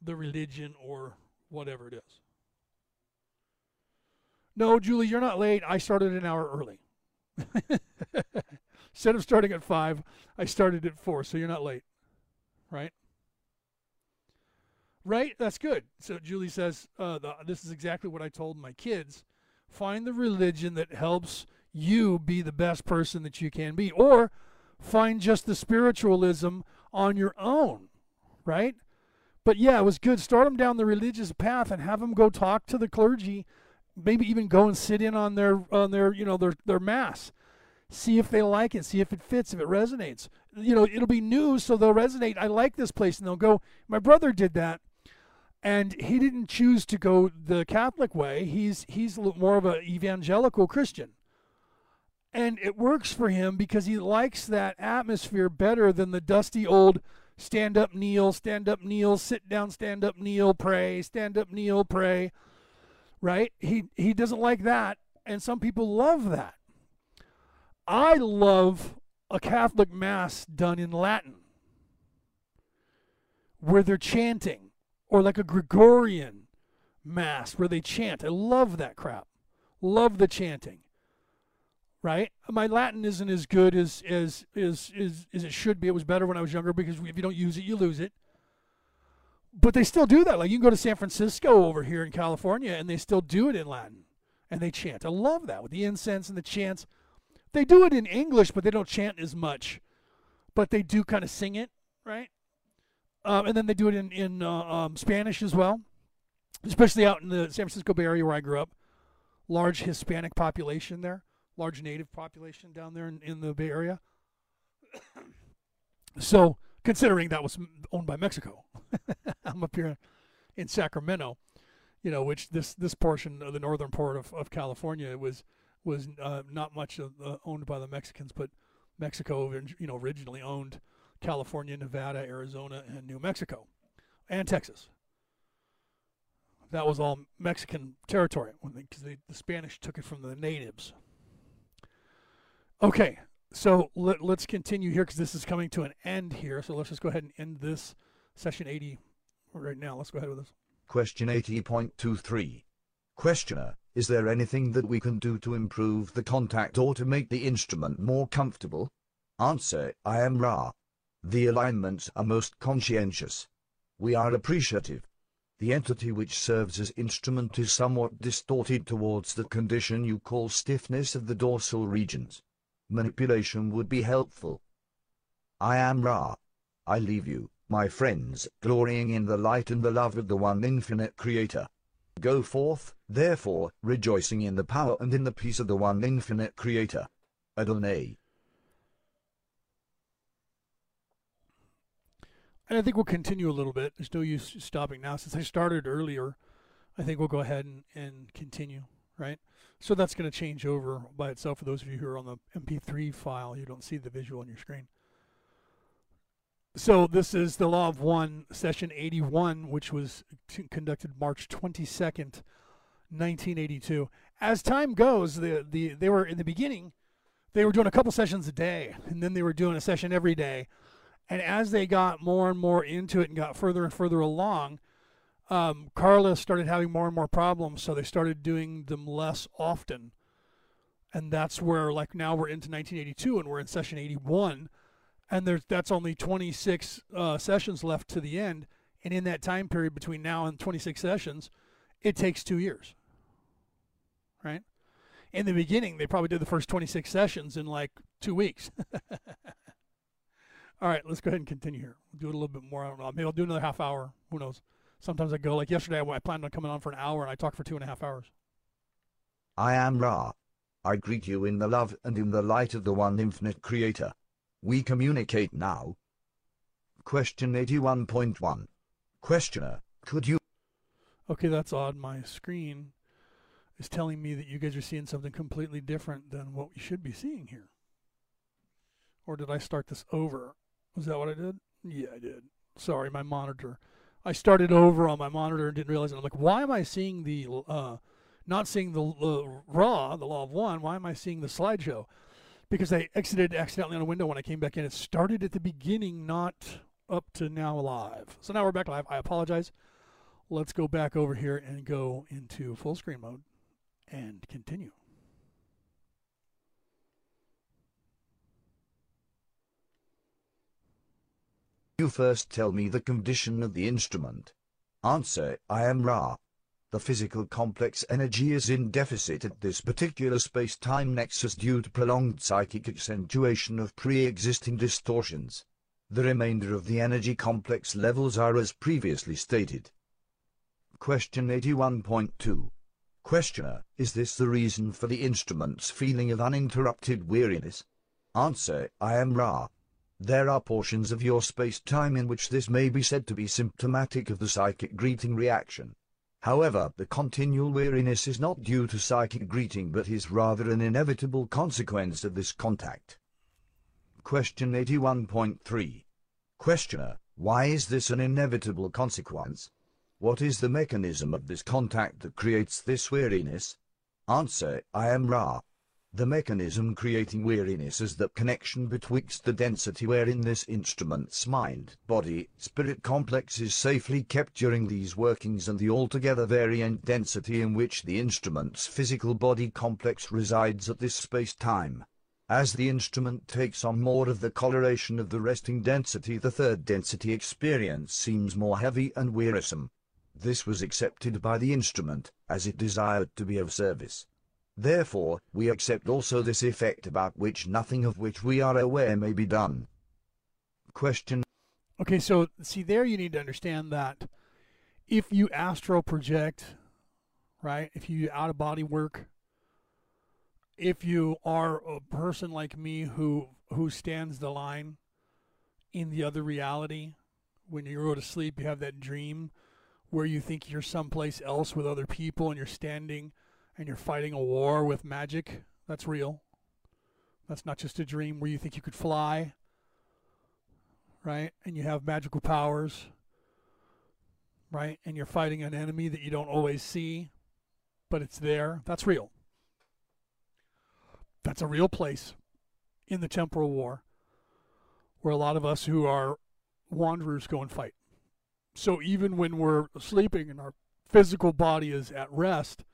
the religion or whatever it is. No, Julie, you're not late. I started an hour early. [laughs] Instead of starting at five, I started at four, so you're not late. Right? Right? That's good. So Julie says, uh, the, this is exactly what I told my kids. Find the religion that helps you be the best person that you can be, or find just the spiritualism on your own. Right? But yeah, it was good. Start them down the religious path and have them go talk to the clergy. Maybe even go and sit in on their on their you know their their mass see if they like it, see if it fits, if it resonates. You know, it'll be new, so they'll resonate. I like this place, and they'll go. My brother did that, and he didn't choose to go the Catholic way. He's he's more of an evangelical Christian, and it works for him because he likes that atmosphere better than the dusty old stand up, kneel, stand up, kneel, sit down, stand up, kneel, pray, stand up, kneel, pray. Right? He he doesn't like that, and some people love that. I love a Catholic Mass done in Latin where they're chanting, or like a Gregorian Mass where they chant. I love that crap. Love the chanting. Right? My Latin isn't as good as, as, as, as, as it should be. It was better when I was younger because if you don't use it, you lose it. But they still do that. Like you can go to San Francisco over here in California and they still do it in Latin and they chant. I love that with the incense and the chants. They do it in English, but they don't chant as much. But they do kind of sing it, right? Um, and then they do it in in uh, um, Spanish as well. especially out in the San Francisco Bay Area where I grew up. Large Hispanic population there, large Native population down there in, in the Bay Area. [coughs] so, considering that was owned by Mexico, [laughs] I'm up here in Sacramento, you know, which this this portion of the northern part of, of California was was uh, not much uh, owned by the Mexicans, but Mexico, you know, originally owned California, Nevada, Arizona, and New Mexico, and Texas that was all Mexican territory because the Spanish took it from the natives. Okay, so let, us continue here because this is coming to an end here. So let's just go ahead and end this session 80 right now. Let's go ahead with this. Question 80.23. Questioner, is there anything that we can do to improve the contact or to make the instrument more comfortable? Answer, I am Ra. The alignments are most conscientious. We are appreciative the entity which serves as instrument is somewhat distorted towards the condition you call stiffness of the dorsal regions. Manipulation would be helpful. I am Ra. I leave you, my friends, glorying in the light and the love of the one infinite Creator. Go forth, therefore, rejoicing in the power and in the peace of the one infinite Creator. Adonai. And I think we'll continue a little bit. There's no use stopping now. Since I started earlier, I think we'll go ahead and, and continue, right? So that's going to change over by itself for those of you who are on the MP3 file. You don't see the visual on your screen. So this is the Law of One, session 81, which was conducted March 22nd, 1982. As time goes, the, the they were in the beginning, they were doing a couple sessions a day, and then they were doing a session every day and as they got more and more into it and got further and further along, um, Carla started having more and more problems. So they started doing them less often. And that's where, like, now we're into 1982 and we're in session 81. And there's that's only 26 uh, sessions left to the end. And in that time period between now and 26 sessions, it takes two years. Right? In the beginning, they probably did the first 26 sessions in like two weeks. [laughs] All right, let's go ahead and continue here. We'll do it a little bit more. I don't know. Maybe I'll do another half hour. Who knows? Sometimes I go like yesterday. I planned on coming on for an hour, and I talked for two and a half hours. I am Ra. I greet you in the love and in the light of the one infinite Creator. We communicate now. Question 81.1. Questioner, could you... Okay, that's odd. My screen is telling me that you guys are seeing something completely different than what we should be seeing here. Or did I start this over? Was that what I did? Yeah, I did. Sorry, my monitor. I started over on my monitor and didn't realize it. I'm like, why am I seeing the, uh, not seeing the Ra, the law of one? Why am I seeing the slideshow? Because I exited accidentally on a window when I came back in. It started at the beginning, not up to now live. So now we're back live. I apologize. Let's go back over here and go into full screen mode and continue. You first tell me the condition of the instrument. Answer, I am Ra. The physical complex energy is in deficit at this particular space-time nexus due to prolonged psychic accentuation of pre-existing distortions. The remainder of the energy complex levels are as previously stated. Question 81.2. Questioner, is this the reason for the instrument's feeling of uninterrupted weariness? Answer, I am Ra. There are portions of your space-time in which this may be said to be symptomatic of the psychic greeting reaction. However, the continual weariness is not due to psychic greeting but is rather an inevitable consequence of this contact. Question 81.3. Questioner, why is this an inevitable consequence? What is the mechanism of this contact that creates this weariness? Answer, I am Ra. The mechanism creating weariness is that connection betwixt the density wherein this instrument's mind, body, spirit complex is safely kept during these workings and the altogether variant density in which the instrument's physical body complex resides at this space-time. As the instrument takes on more of the coloration of the resting density the third density experience seems more heavy and wearisome. This was accepted by the instrument, as it desired to be of service. Therefore, we accept also this effect about which nothing of which we are aware may be done. Question. Okay, so see there you need to understand that if you astral project, right? If you out of body work, if you are a person like me who who stands the line in the other reality, when you go to sleep, you have that dream where you think you're someplace else with other people and you're standing and you're fighting a war with magic. That's real. That's not just a dream where you think you could fly, right? And you have magical powers, right? And you're fighting an enemy that you don't always see, but it's there. That's real. That's a real place in the temporal war where a lot of us who are wanderers go and fight. So even when we're sleeping and our physical body is at rest,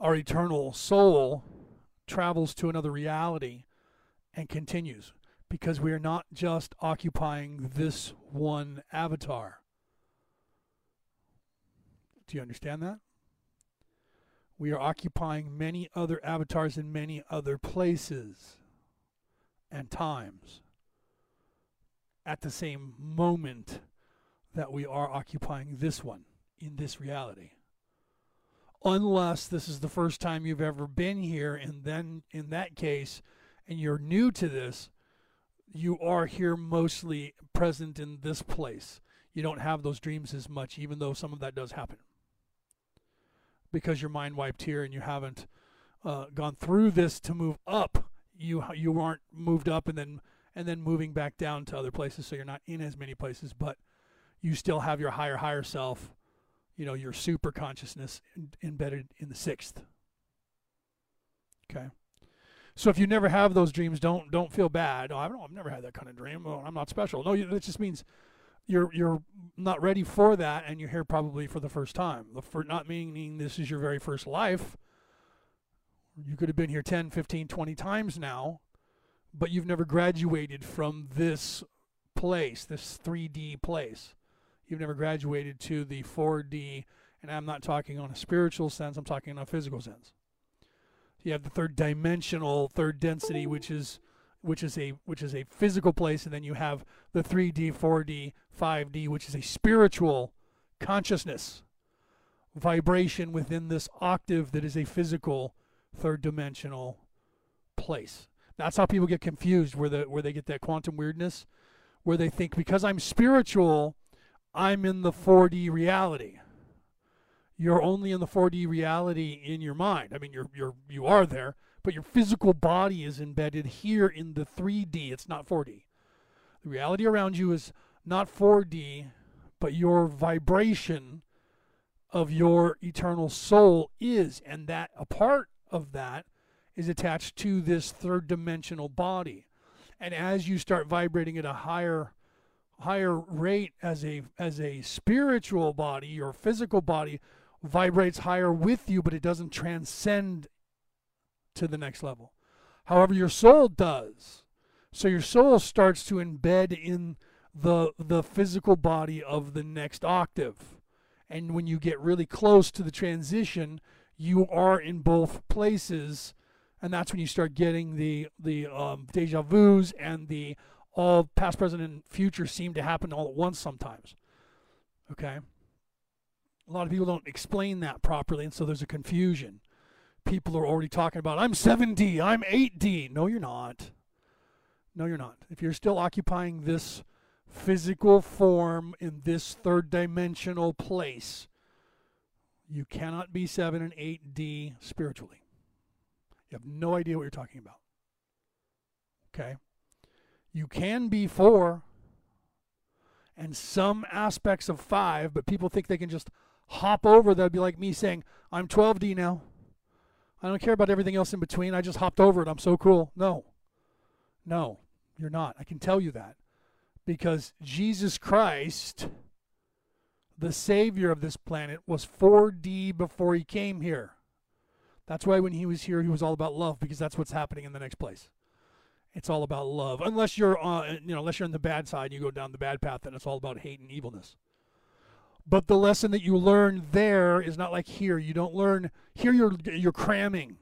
our eternal soul travels to another reality and continues because we are not just occupying this one avatar. Do you understand that? We are occupying many other avatars in many other places and times at the same moment that we are occupying this one in this reality. Unless this is the first time you've ever been here, and then in that case, and you're new to this, you are here mostly present in this place. You don't have those dreams as much, even though some of that does happen because you're mind wiped here and you haven't uh, gone through this to move up. You you aren't moved up and then and then moving back down to other places, so you're not in as many places, but you still have your higher higher self, you know, your super consciousness embedded in the sixth. Okay. So if you never have those dreams, don't don't feel bad. Oh, I don't. I've never had that kind of dream. Oh, I'm not special. No, it just means you're you're not ready for that and you're here probably for the first time for not meaning this is your very first life you could have been here 10 15 20 times now but you've never graduated from this place this 3d place you've never graduated to the 4d and i'm not talking on a spiritual sense i'm talking on a physical sense you have the third dimensional third density which is which is a which is a physical place, and then you have the 3D, 4D, 5D, which is a spiritual consciousness vibration within this octave that is a physical third dimensional place. That's how people get confused where the where they get that quantum weirdness, where they think because I'm spiritual, I'm in the 4D reality. You're only in the 4D reality in your mind. I mean, you're you're you are there, but your physical body is embedded here in the 3D. It's not 4D. The reality around you is not 4D, but your vibration of your eternal soul is. And that a part of that is attached to this third dimensional body. And as you start vibrating at a higher higher rate as a as a spiritual body, your physical body vibrates higher with you, but it doesn't transcend to the next level. However, your soul does. So your soul starts to embed in the the physical body of the next octave. And when you get really close to the transition, you are in both places, and that's when you start getting the the um, deja vu's and the all past, present, and future seem to happen all at once sometimes. Okay. A lot of people don't explain that properly, and so there's a confusion people are already talking about, I'm 7D, I'm 8D. No, you're not. No, you're not. If you're still occupying this physical form in this third dimensional place, you cannot be 7 and 8D spiritually. You have no idea what you're talking about. Okay? You can be 4 and some aspects of 5, but people think they can just hop over. That'd be like me saying, I'm 12D now. I don't care about everything else in between. I just hopped over it. I'm so cool. No. No, you're not. I can tell you that. Because Jesus Christ, the Savior of this planet, was 4D before he came here. That's why when he was here, he was all about love, because that's what's happening in the next place. It's all about love. Unless you're, uh, you know, unless you're on the bad side, you go down the bad path, then it's all about hate and evilness. But the lesson that you learn there is not like here. You don't learn here. You're you're cramming,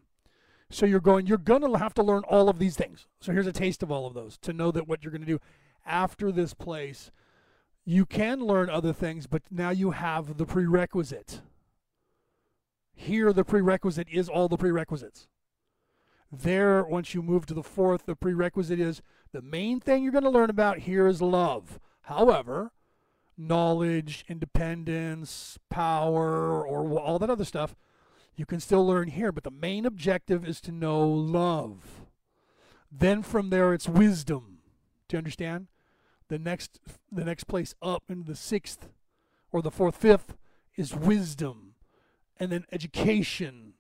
so you're going. You're gonna have to learn all of these things. So here's a taste of all of those to know that what you're gonna do after this place, You can learn other things, but now you have the prerequisite. Here, the prerequisite is all the prerequisites. There, once you move to the fourth, the prerequisite is the main thing you're going to learn about here is love. However, knowledge, independence, power, or all that other stuff, you can still learn here. But the main objective is to know love. Then from there, it's wisdom. Do you understand? The next, the next place up into the sixth or the fourth, fifth is wisdom, and then education.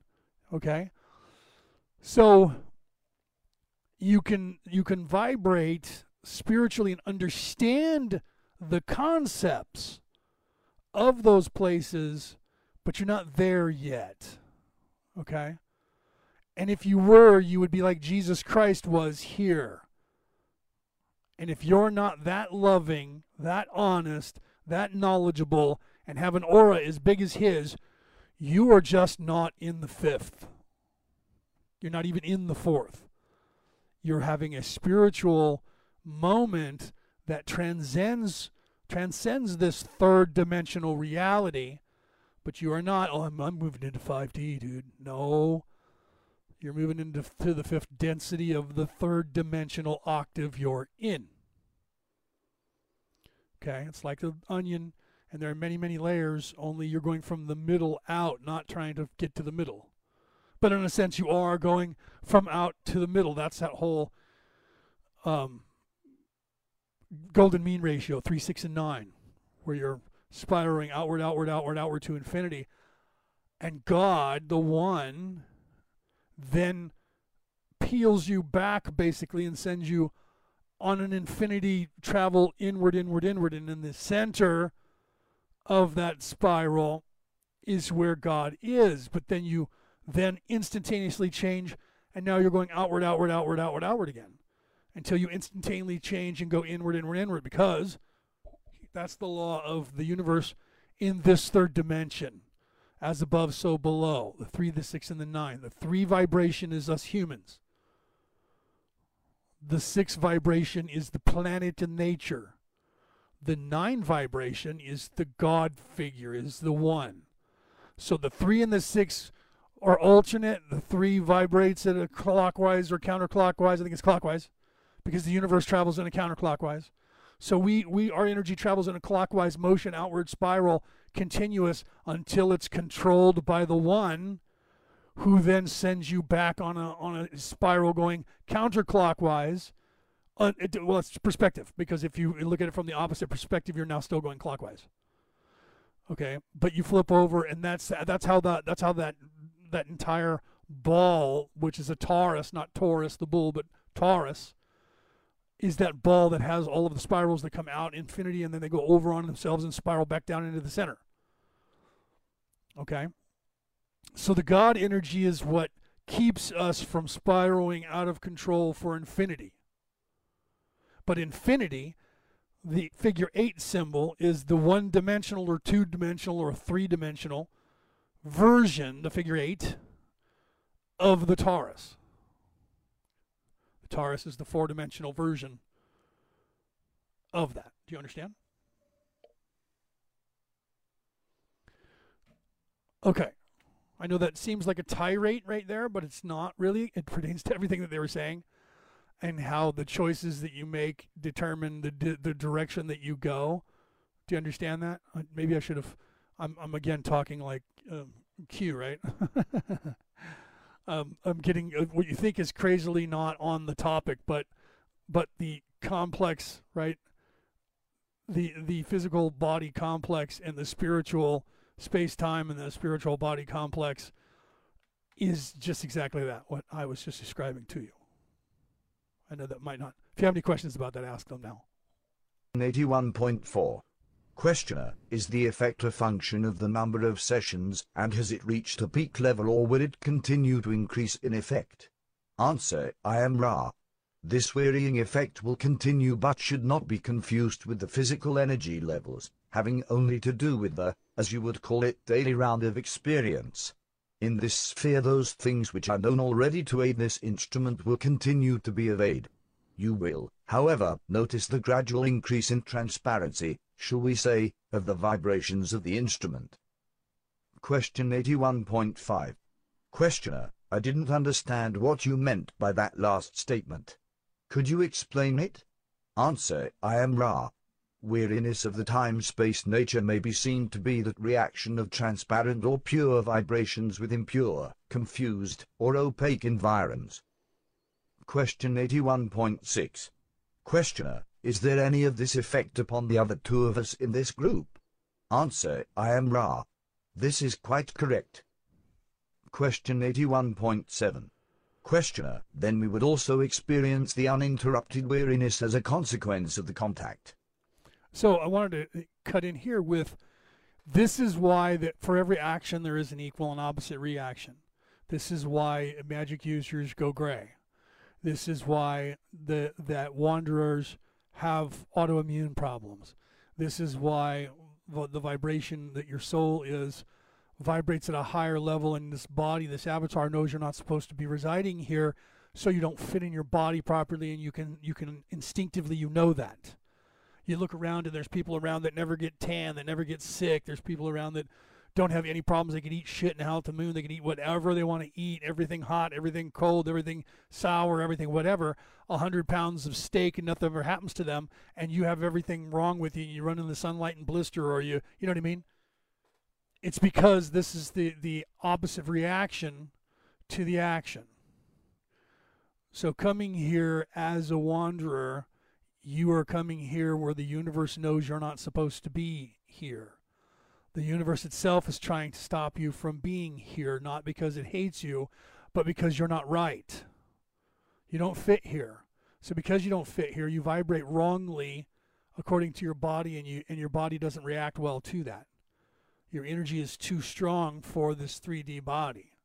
Okay, so you can you can vibrate spiritually and understand the concepts of those places, but you're not there yet. Okay? And if you were, you would be like Jesus Christ was here. And if you're not that loving, that honest, that knowledgeable, and have an aura as big as his, you are just not in the fifth. You're not even in the fourth. You're having a spiritual moment that transcends transcends this third dimensional reality. But you are not oh I'm, I'm moving into 5d dude. No. You're moving into to the fifth density of the third dimensional octave you're in. Okay? It's like the onion and there are many many layers only you're going from the middle out not trying to get to the middle but in a sense you are going from out to the middle that's that whole um, golden mean ratio, 3, 6, and 9, where you're spiraling outward, outward, outward, outward to infinity. And God, the one, then peels you back basically and sends you on an infinity travel inward, inward, inward. And in the center of that spiral is where God is. But then you then instantaneously change, and now you're going outward, outward, outward, outward, outward again until you instantaneously change and go inward, inward, inward, because that's the law of the universe in this third dimension. As above, so below. The three, the six, and the nine. The three vibration is us humans. The six vibration is the planet and nature. The nine vibration is the God figure, is the one. So the three and the six are alternate. The three vibrates at a clockwise or counterclockwise. I think it's clockwise because the universe travels in a counterclockwise. So we, we our energy travels in a clockwise motion, outward spiral, continuous until it's controlled by the one who then sends you back on a on a spiral going counterclockwise. Uh, it, well, it's perspective because if you look at it from the opposite perspective, you're now still going clockwise. Okay, but you flip over, and that's that's how that that's how that that entire ball, which is a torus, not Taurus the bull, but torus, is that ball that has all of the spirals that come out infinity and then they go over on themselves and spiral back down into the center. Okay? So the God energy is what keeps us from spiraling out of control for infinity. But infinity, the figure 8 symbol, is the one dimensional or two dimensional or three dimensional version, the figure 8, of the torus. The torus is the four dimensional version of that. Do you understand? Okay. I know that seems like a tirade right there, but it's not really. It pertains to everything that they were saying and how the choices that you make determine the the direction that you go. Do you understand that? Uh, maybe I should have. I'm I'm again talking like um, Q, right? [laughs] um, I'm getting uh, what you think is crazily not on the topic, but but the complex, right? The the physical body complex and the spiritual space time and the spiritual body complex is just exactly that. What I was just describing to you. I know that might not. If you have any questions about that, ask them now. 81.4 Questioner, is the effect a function of the number of sessions and has it reached a peak level or will it continue to increase in effect? Answer, I am Ra. This varying effect will continue but should not be confused with the physical energy levels, having only to do with the, as you would call it, daily round of experience. In this sphere those things which are known already to aid this instrument will continue to be of aid. You will, however, notice the gradual increase in transparency, shall we say, of the vibrations of the instrument. Question 81.5. Questioner, I didn't understand what you meant by that last statement. Could you explain it? Answer, I am Ra. Weariness of the time-space nature may be seen to be that reaction of transparent or pure vibrations with impure, confused, or opaque environs. Question 81.6. Questioner, is there any of this effect upon the other two of us in this group? Answer, I am Ra. This is quite correct. Question 81.7. Questioner, then we would also experience the uninterrupted weariness as a consequence of the contact. So I wanted to cut in here with this is why that for every action there is an equal and opposite reaction. This is why magic users go gray. This is why the that wanderers have autoimmune problems. This is why the vibration that your soul is vibrates at a higher level and this body. This avatar knows you're not supposed to be residing here so you don't fit in your body properly and you can you can instinctively you know that. You look around and there's people around that never get tan that never get sick. There's people around that don't have any problems. They can eat shit and out the moon. They can eat whatever they want to eat. Everything hot everything cold everything sour everything whatever. A hundred pounds of steak and nothing ever happens to them and you have everything wrong with you you run in the sunlight and blister or you you know what i mean? It's because this is the, the opposite reaction to the action. So, coming here as a wanderer, you are coming here where the universe knows you're not supposed to be here. The universe itself is trying to stop you from being here, not because it hates you, but because you're not right. You don't fit here. So, because you don't fit here, you vibrate wrongly according to your body, and, you, and your body doesn't react well to that. Your energy is too strong for this 3D body.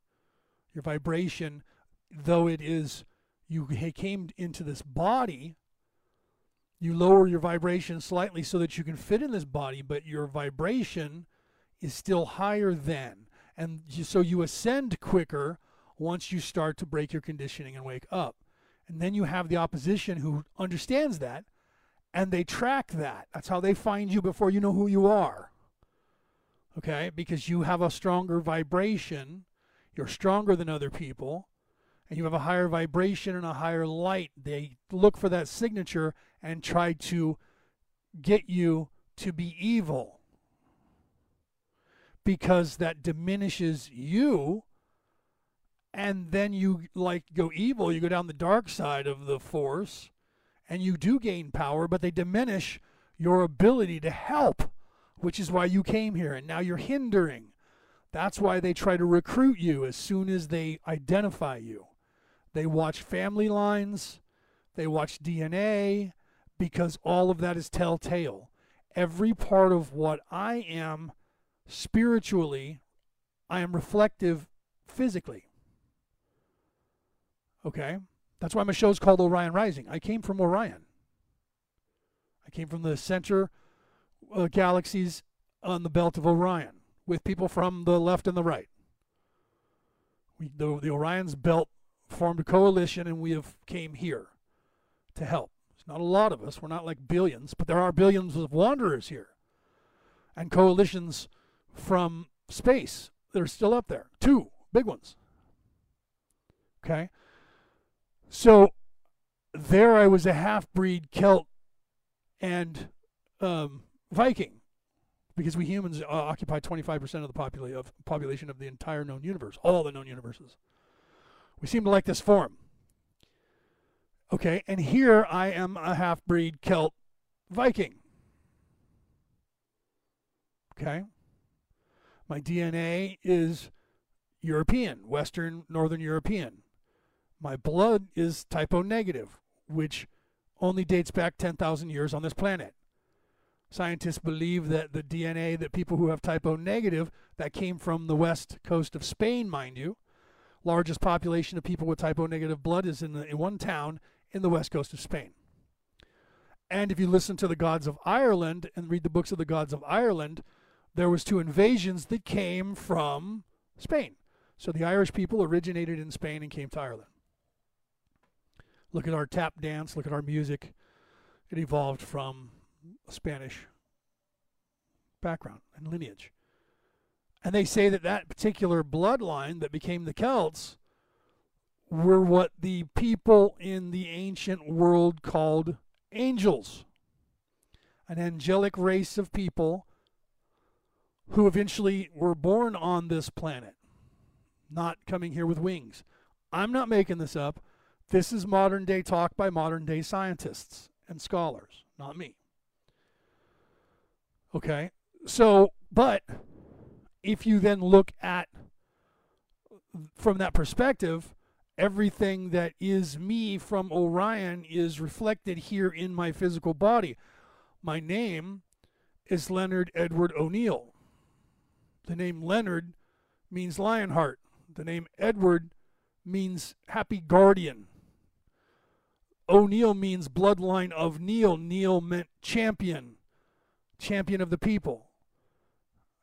Your vibration, though it is, you came into this body, you lower your vibration slightly so that you can fit in this body, but your vibration is still higher than. And so you ascend quicker once you start to break your conditioning and wake up. And then you have the opposition who understands that and they track that. That's how they find you before you know who you are okay? Because you have a stronger vibration, you're stronger than other people, and you have a higher vibration and a higher light. They look for that signature and try to get you to be evil because that diminishes you and then you like go evil you go down the dark side of the force and you do gain power but they diminish your ability to help which is why you came here, and now you're hindering. That's why they try to recruit you as soon as they identify you. They watch family lines, they watch DNA, because all of that is telltale. Every part of what I am spiritually, I am reflective physically. Okay? That's why my show is called Orion Rising. I came from Orion. I came from the center uh, galaxies on the belt of Orion with people from the left and the right. We, the, the Orion's belt formed a coalition and we have came here to help. It's not a lot of us. We're not like billions, but there are billions of wanderers here. And coalitions from space that are still up there. Two big ones. Okay? So there I was a half breed Celt and um, Viking, because we humans uh, occupy 25% of the popula- of population of the entire known universe, all the known universes. We seem to like this form. Okay, and here I am a half breed Celt Viking. Okay. My DNA is European, Western, Northern European. My blood is type O negative, which only dates back 10,000 years on this planet. Scientists believe that the DNA that people who have type O negative, that came from the west coast of Spain, mind you, largest population of people with type O negative blood is in, the, in one town in the west coast of Spain. And if you listen to the gods of Ireland and read the books of the gods of Ireland, there was two invasions that came from Spain. So the Irish people originated in Spain and came to Ireland. Look at our tap dance, look at our music. It evolved from a Spanish background and lineage. And they say that that particular bloodline that became the Celts were what the people in the ancient world called angels. An angelic race of people who eventually were born on this planet, not coming here with wings. I'm not making this up. This is modern day talk by modern day scientists and scholars, not me. Okay? So, but if you then look at from that perspective, everything that is me from Orion is reflected here in my physical body. My name is Leonard Edward O'Neill. The name Leonard means Lionheart. The name Edward means happy guardian. O'Neill means bloodline of Neil. Neil meant champion, champion of the people.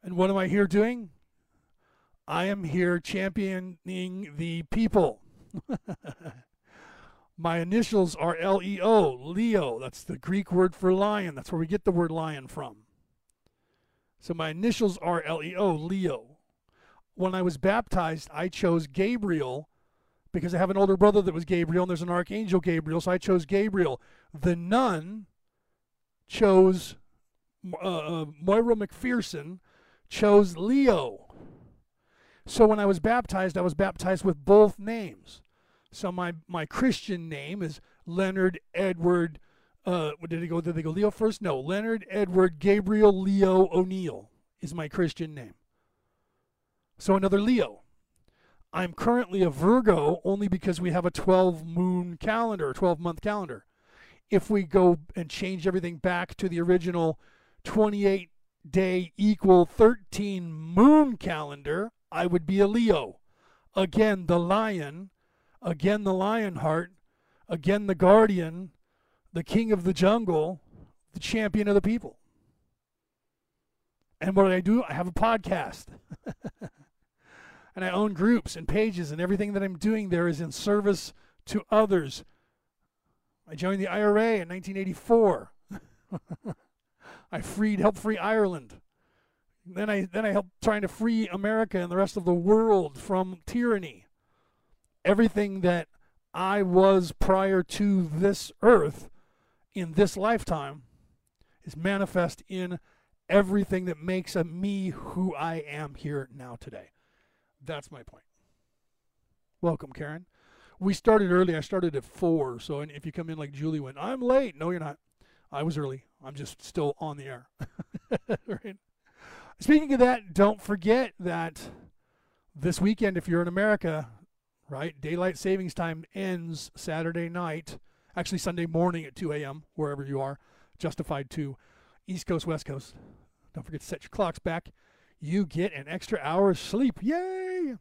And what am I here doing? I am here championing the people. [laughs] My initials are L E O, Leo. That's the Greek word for lion. That's where we get the word lion from. So my initials are L E O, Leo. When I was baptized, I chose Gabriel because I have an older brother that was Gabriel, and there's an archangel Gabriel, so I chose Gabriel. The nun chose uh, uh, Moira McPherson chose Leo. So when I was baptized, I was baptized with both names. So my my Christian name is Leonard Edward. Uh, did they go? Did they go Leo first? No, Leonard Edward Gabriel Leo O'Neill is my Christian name. So another Leo. I'm currently a Virgo only because we have a 12 moon calendar, 12 month calendar. If we go and change everything back to the original 28 day equal 13 moon calendar, I would be a Leo. Again, the lion, again, the lion heart, again, the guardian, the king of the jungle, the champion of the people. And what do I do? I have a podcast. [laughs] and I own groups and pages, and everything that I'm doing there is in service to others. I joined the IRA in 1984. [laughs] I freed, helped free Ireland. Then I then I helped trying to free America and the rest of the world from tyranny. Everything that I was prior to this earth in this lifetime is manifest in everything that makes a me who I am here now today. That's my point. Welcome, Karen. We started early. I started at four. So if you come in like Julie went, I'm late. No, you're not. I was early. I'm just still on the air. [laughs] right? Speaking of that, don't forget that this weekend, if you're in America, right, daylight savings time ends Saturday night, actually Sunday morning at 2 a.m., wherever you are, justified to East Coast, West Coast. Don't forget to set your clocks back you get an extra hour of sleep. Yay!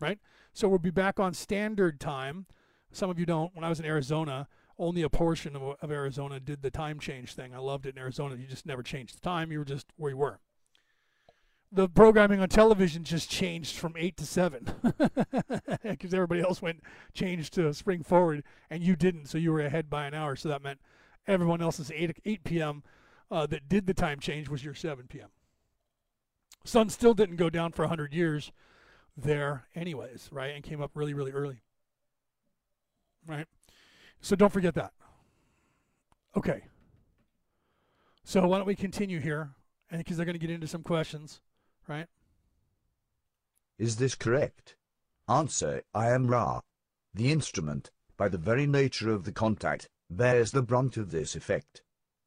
Right? So we'll be back on standard time. Some of you don't. When I was in Arizona, only a portion of, of Arizona did the time change thing. I loved it in Arizona. You just never changed the time, you were just where you were. The programming on television just changed from 8 to 7 [laughs] because everybody else went changed to spring forward and you didn't, so you were ahead by an hour. So that meant everyone else's 8, 8 p.m. Uh, that did the time change was your 7 p.m. Sun still didn't go down for 100 years there, anyways, right? And came up really, really early. Right? So don't forget that. Okay. So why don't we continue here? And because they're going to get into some questions, right? Is this correct? Answer I am Ra. The instrument, by the very nature of the contact, bears the brunt of this effect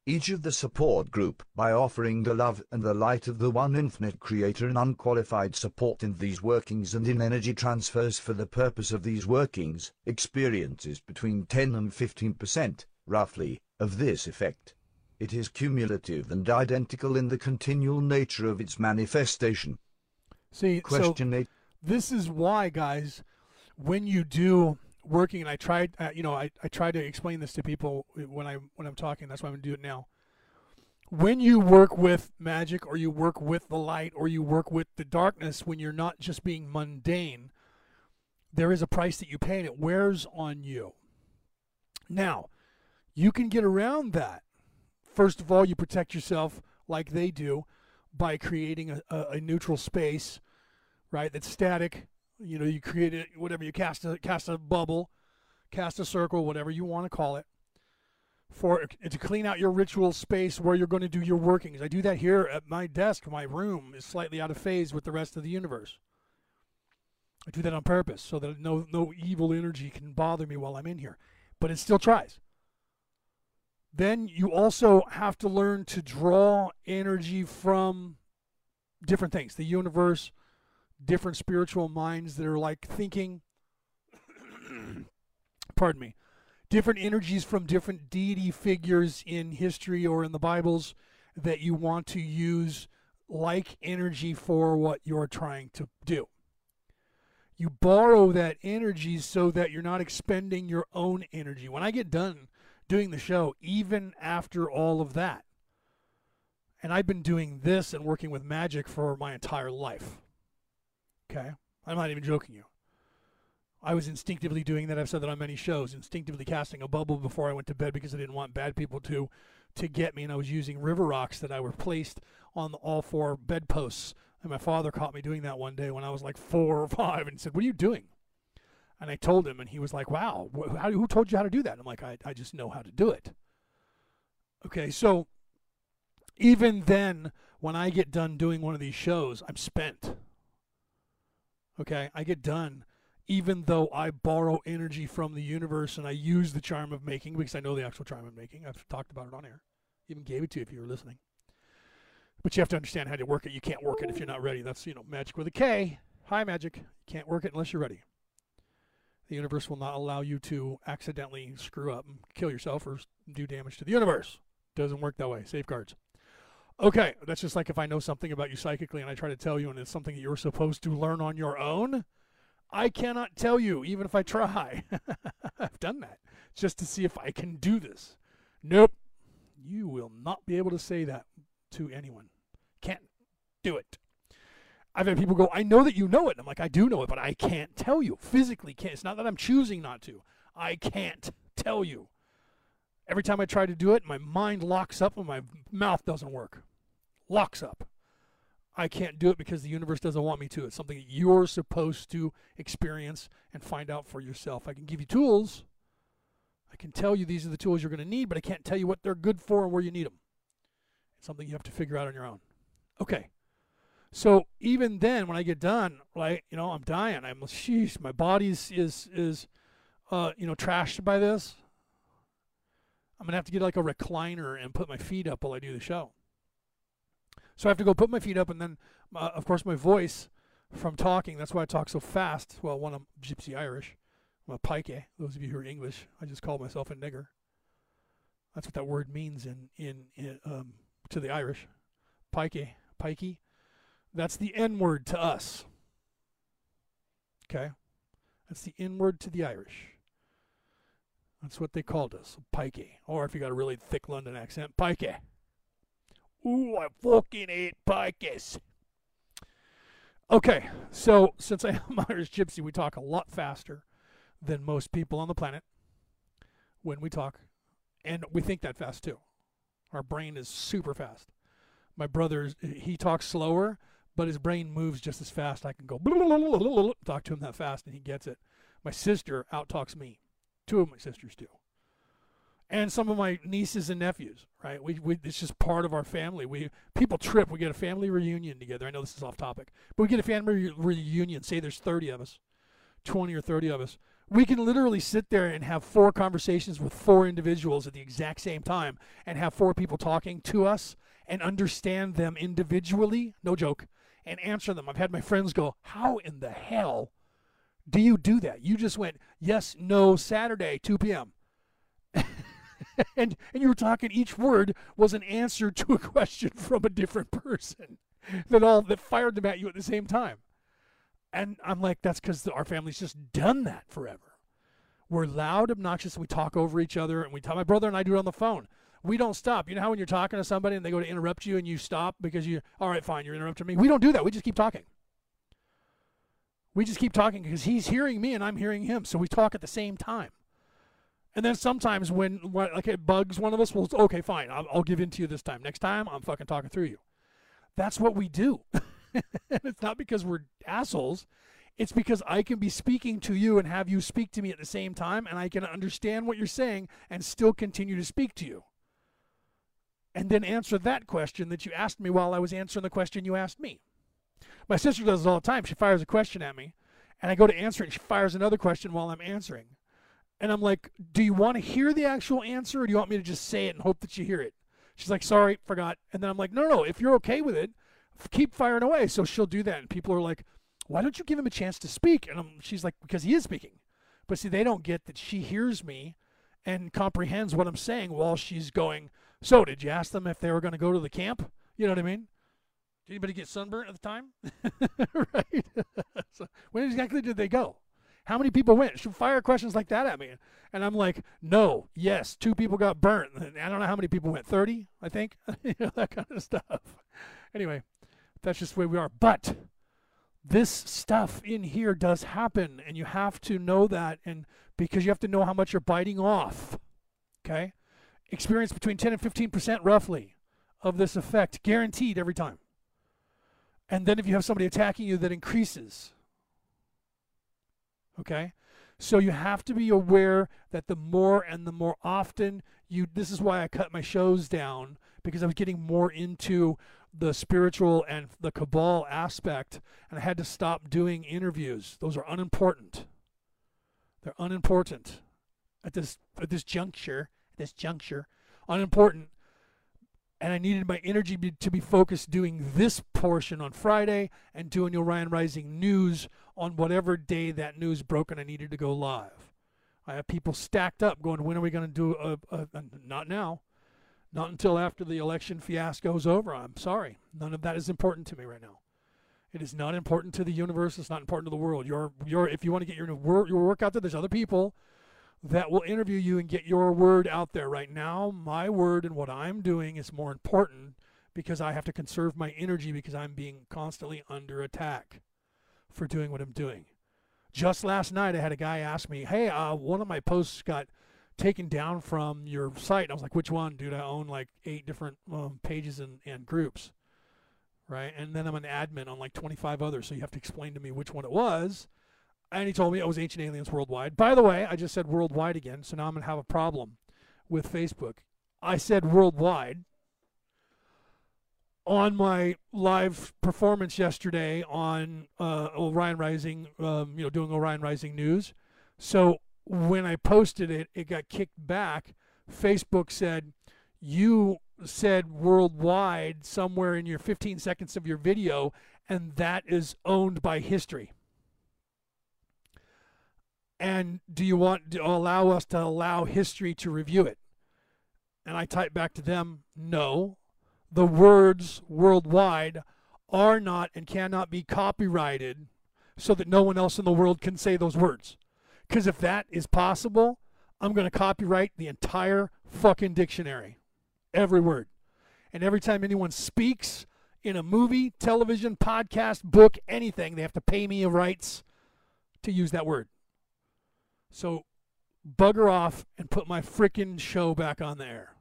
each of the support group by offering the love and the light of the one infinite creator and unqualified support in these workings and in energy transfers for the purpose of these workings, experiences between 10 and 15%, roughly, of this effect. It is cumulative and identical in the continual nature of its manifestation. See, Question so eight. this is why, guys, when you do working, and I tried, uh, you know, I, I try to explain this to people when I when I'm talking. That's why I'm gonna do it now. When you work with magic, or you work with the light, or you work with the darkness, when you're not just being mundane, there is a price that you pay, and it wears on you. Now, you can get around that. First of all, you protect yourself like they do by creating a, a, neutral space, right? That's static. You know, you create it, whatever you cast a cast a bubble, cast a circle, whatever you want to call it, for to clean out your ritual space where you're going to do your workings. I do that here at my desk. My room is slightly out of phase with the rest of the universe. I do that on purpose so that no no evil energy can bother me while I'm in here, but it still tries. Then you also have to learn to draw energy from different things, the universe, different spiritual minds that are like thinking [coughs] pardon me, different energies from different deity figures in history or in the Bibles that you want to use like energy for what you're trying to do. You borrow that energy so that you're not expending your own energy. When I get done doing the show, even after all of that, and I've been doing this and working with magic for my entire life. Okay? I'm not even joking you. I was instinctively doing that. I've said that on many shows, instinctively casting a bubble before I went to bed because I didn't want bad people to to get me. And I was using river rocks that I were placed on all four bedposts. And my father caught me doing that one day when I was like four or five and said, What are you doing? And I told him, and he was like, Wow, wh- how, who told you how to do that? And I'm like, I, I just know how to do it. Okay, so even then, when I get done doing one of these shows, I'm spent. Okay, I get done even though I borrow energy from the universe and I use the charm of making because I know the actual charm of making. I've talked about it on air. Even gave it to you if you were listening. But you have to understand how to work it. You can't work it if you're not ready. That's, you know, magic with a K. High, magic. You can't work it unless you're ready. The universe will not allow you to accidentally screw up and kill yourself or do damage to the universe. Doesn't work that way. Safeguards. Okay, that's just like if I know something about you psychically and I try to tell you and it's something that you're supposed to learn on your own I cannot tell you, even if I try. [laughs] I've done that just to see if I can do this. Nope. You will not be able to say that to anyone. Can't do it. I've had people go, I know that you know it. I'm like, I do know it, but I can't tell you. Physically can't. It's not that I'm choosing not to. I can't tell you. Every time I try to do it, my mind locks up and my mouth doesn't work. Locks up. I can't do it because the universe doesn't want me to. It's something that you're supposed to experience and find out for yourself. I can give you tools. I can tell you these are the tools you're going to need, but I can't tell you what they're good for and where you need them. It's something you have to figure out on your own. Okay. So even then, when I get done, right, you know, I'm dying. I'm, sheesh, my body is, is, uh, you know, trashed by this. I'm to have to get like a recliner and put my feet up while I do the show. So I have to go put my feet up, and then, uh, of course, my voice from talking. That's why I talk so fast. Well, one, I'm Gypsy Irish. I'm a pike. Those of you who are English, I just call myself a nigger. That's what that word means in in, in um, to the Irish. Pike, pikey. That's the N word to us. Okay, that's the N word to the Irish. That's what they called us, pikey. Or if you got a really thick London accent, pikey. Ooh, I fucking hate pikes. Okay, so since I am [laughs] Irish Gypsy, we talk a lot faster than most people on the planet when we talk. And we think that fast too. Our brain is super fast. My brother, he talks slower, but his brain moves just as fast. I can go [laughs] talk to him that fast and he gets it. My sister out talks me. Two of my sisters do and some of my nieces and nephews. Right? We, we it's just part of our family. We people trip. We get a family reunion together. I know this is off topic, but we get a family re- reunion. Say there's 30 of us, 20 or 30 of us. We can literally sit there and have four conversations with four individuals at the exact same time, and have four people talking to us and understand them individually. No joke. And answer them. I've had my friends go, "How in the hell?" Do you do that? You just went yes, no, Saturday, 2 p.m. [laughs] and and you were talking each word was an answer to a [laughs] question from a different person that all that fired them at you at the same time and i'm like that's because our family's just done that forever we're loud obnoxious we talk over each other and we talk my brother and i do it on the phone we don't stop you know how when you're talking to somebody and they go to interrupt you and you stop because you all right fine you're interrupting me we don't do that we just keep talking we just keep talking because he's hearing me and i'm hearing him so we talk at the same time and then sometimes when, like it bugs one of us, well, okay, fine, I'll, I'll give in to you this time. Next time, I'm fucking talking through you. That's what we do. [laughs] it's not because we're assholes. It's because I can be speaking to you and have you speak to me at the same time, and I can understand what you're saying and still continue to speak to you. And then answer that question that you asked me while I was answering the question you asked me. My sister does it all the time. She fires a question at me, and I go to answer it, and she fires another question while I'm answering. And I'm like, Do you want to hear the actual answer, or do you want me to just say it and hope that you hear it? She's like, Sorry, forgot. And then I'm like, No, no, if you're okay with it, keep firing away. So she'll do that. And people are like, Why don't you give him a chance to speak? And I'm, she's like, Because he is speaking. But see, they don't get that she hears me and comprehends what I'm saying while she's going, So, did you ask them if they were going to go to the camp? You know what I mean? Did anybody get sunburnt at the time? [laughs] right? [laughs] so when exactly did they go? How many people went? Should fire questions like that at me. And I'm like, no, yes, two people got burnt. I don't know how many people went. 30, I think. [laughs] you know, that kind of stuff. Anyway, that's just the way we are. But this stuff in here does happen, and you have to know that, and because you have to know how much you're biting off. Okay? Experience between 10 and 15% roughly of this effect, guaranteed every time. And then if you have somebody attacking you, that increases. Okay? So you have to be aware that the more and the more often you this is why I cut my shows down because I was getting more into the spiritual and the cabal aspect and I had to stop doing interviews. Those are unimportant. They're unimportant at this at this juncture, this juncture, unimportant and I needed my energy be, to be focused doing this portion on Friday and doing Orion Rising news on whatever day that news broke and I needed to go live. I have people stacked up going, when are we going to do a, a, a, not now, not until after the election fiasco is over. I'm sorry. None of that is important to me right now. It is not important to the universe. It's not important to the world. Your, your, if you want to get your your work out there, there's other people that will interview you and get your word out there. Right now, my word and what I'm doing is more important because I have to conserve my energy because I'm being constantly under attack for doing what I'm doing. Just last night, I had a guy ask me, "Hey, uh, one of my posts got taken down from your site." I was like, "Which one, dude? I own like eight different um, pages and, and groups, right? And then I'm an admin on like 25 others, so you have to explain to me which one it was." And he told me it was Ancient Aliens Worldwide. By the way, I just said worldwide again, so now I'm going to have a problem with Facebook. I said worldwide on my live performance yesterday on uh, Orion Rising, um, you know, doing Orion Rising news. So when I posted it, it got kicked back. Facebook said, You said worldwide somewhere in your 15 seconds of your video, and that is owned by history. And do you want to allow us to allow history to review it? And I type back to them, no. The words worldwide are not and cannot be copyrighted so that no one else in the world can say those words. Because if that is possible, I'm going to copyright the entire fucking dictionary. Every word. And every time anyone speaks in a movie, television, podcast, book, anything, they have to pay me a rights to use that word. So bugger off and put my freaking show back on there.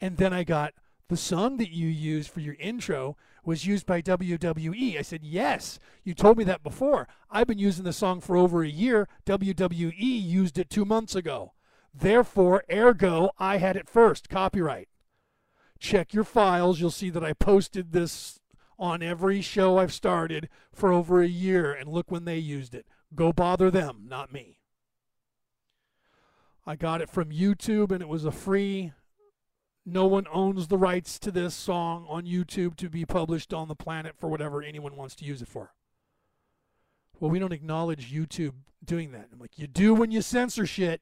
And then I got the song that you used for your intro was used by WWE. I said, Yes, you told me that before. I've been using the song for over a year. WWE used it two months ago. Therefore, ergo, I had it first. Copyright. Check your files. You'll see that I posted this on every show I've started for over a year, and look when they used it. Go bother them, not me. I got it from YouTube and it was a free. No one owns the rights to this song on YouTube to be published on the planet for whatever anyone wants to use it for. Well, we don't acknowledge YouTube doing that. I'm like, you do when you censor shit.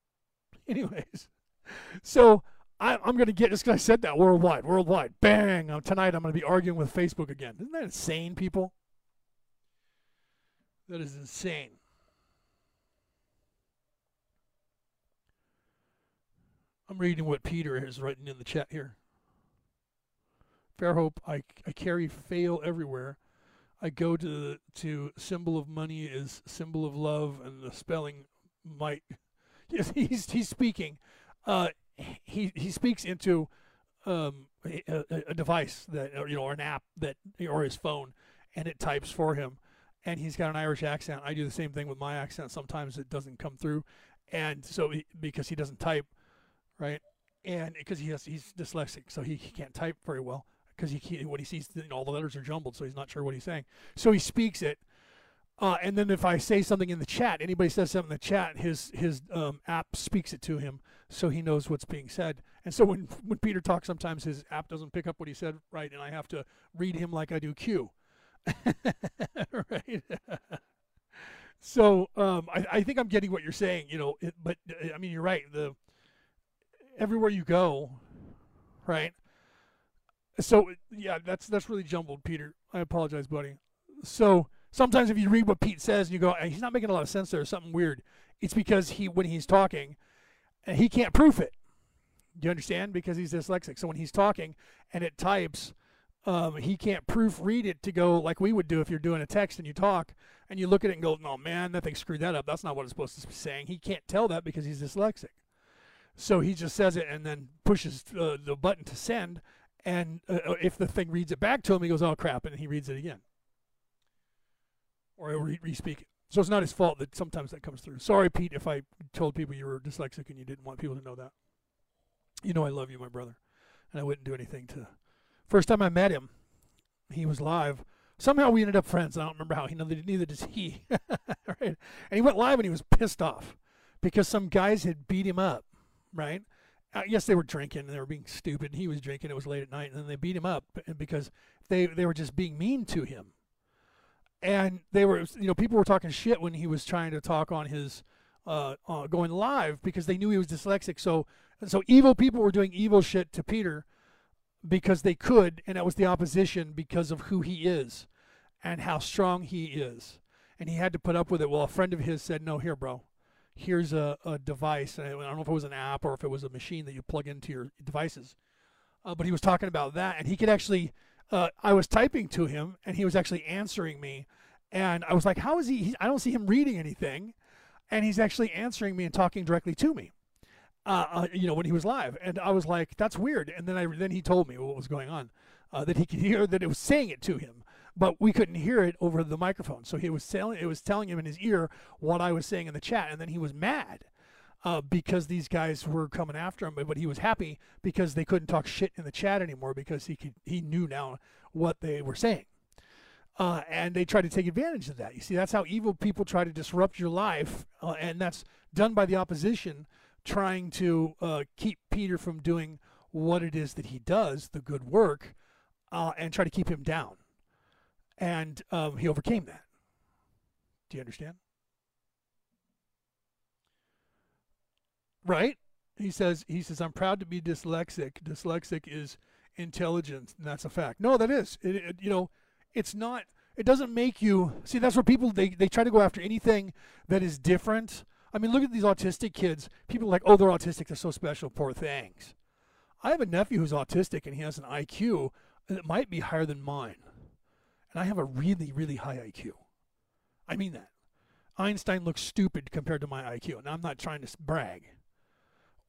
[laughs] Anyways, so I, am going to get this because I said that worldwide, worldwide. Bang! Tonight I'm going to be arguing with Facebook again. Isn't that insane, people? That is insane. I'm reading what Peter is writing in the chat here. Fairhope, I, I carry fail everywhere. I go to to symbol of money is symbol of love, and the spelling might. [laughs] Yes, he's he's speaking. Uh, he he speaks into um, a, a, device that you know or an app that or his phone, and it types for him. And he's got an Irish accent. I do the same thing with my accent. Sometimes it doesn't come through, and so he, because he doesn't type, right? And because he has he's dyslexic, so he, he can't type very well because he what he sees all the letters are jumbled, so he's not sure what he's saying. So he speaks it, uh, and then if I say something in the chat, anybody says something in the chat, his his um, app speaks it to him, so he knows what's being said. And so when when Peter talks, sometimes his app doesn't pick up what he said right, and I have to read him like I do Q. [laughs] right. [laughs] so um, I, I think I'm getting what you're saying, you know. It, but I mean, you're right. The everywhere you go, right? So yeah, that's that's really jumbled, Peter. I apologize, buddy. So sometimes if you read what Pete says and you go, he's not making a lot of sense there, something weird. It's because he when he's talking, he can't proof it. Do you understand? Because he's dyslexic. So when he's talking and it types, um, he can't proofread it to go like we would do if you're doing a text and you talk and you look at it and go, no man, that thing screwed that up. That's not what it's supposed to be saying. He can't tell that because he's dyslexic. So he just says it and then pushes uh, the button to send. And uh, uh, if the thing reads it back to him, he goes, oh crap, and he reads it again. Or he'll re- re-speak it. So it's not his fault that sometimes that comes through. Sorry, Pete, if I told people you were dyslexic and you didn't want people to know that. You know I love you, my brother, and I wouldn't do anything to. First time I met him, he was live. Somehow we ended up friends. I don't remember how. He neither does he. [laughs] right? And he went live and he was pissed off because some guys had beat him up. Right? Uh, yes, they were drinking and they were being stupid. He was drinking. It was late at night, and then they beat him up because they they were just being mean to him. And they were, you know, people were talking shit when he was trying to talk on his uh, uh, going live because they knew he was dyslexic. So so evil people were doing evil shit to Peter because they could, and that was the opposition because of who he is and how strong he is. And he had to put up with it. Well, a friend of his said, No, here, bro. Here's a, a device. I don't know if it was an app or if it was a machine that you plug into your devices. Uh, but he was talking about that, and he could actually. Uh, I was typing to him, and he was actually answering me. And I was like, How is he? he I don't see him reading anything. And he's actually answering me and talking directly to me uh, uh, you know, when he was live, and I was like, "That's weird." And then I then he told me what was going on, uh, that he could hear that it was saying it to him, but we couldn't hear it over the microphone. So he was telling it was telling him in his ear what I was saying in the chat, and then he was mad uh, because these guys were coming after him. But he was happy because they couldn't talk shit in the chat anymore because he could he knew now what they were saying. Uh, and they tried to take advantage of that. You see, that's how evil people try to disrupt your life, uh, and that's done by the opposition trying to uh, keep Peter from doing what it is that he does, the good work, uh, and try to keep him down. And um, he overcame that. Do you understand? Right? He says, he says, I'm proud to be dyslexic. Dyslexic is intelligence, and that's a fact. No, that is. It, it, you know, it's not. It doesn't make you see. That's where people they they try to go after anything that is different I mean, look at these autistic kids. People are like, oh, they're autistic. They're so special. Poor things. I have a nephew who's autistic and he has an IQ that might be higher than mine. And I have a really, really high IQ. I mean that. Einstein looks stupid compared to my IQ. And I'm not trying to brag.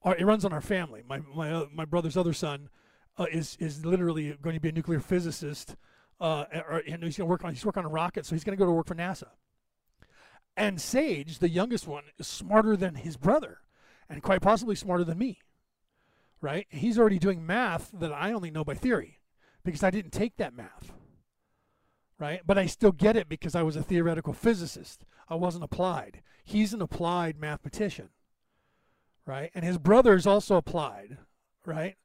It runs on our family. My, my, uh, my brother's other son uh, is, is literally going to be a nuclear physicist. Uh, and he's going to work on he's working on a rocket, so he's going to go to work for NASA. And Sage, the youngest one, is smarter than his brother and quite possibly smarter than me. Right? He's already doing math that I only know by theory because I didn't take that math. Right? But I still get it because I was a theoretical physicist. I wasn't applied. He's an applied mathematician. Right? And his brother is also applied. Right?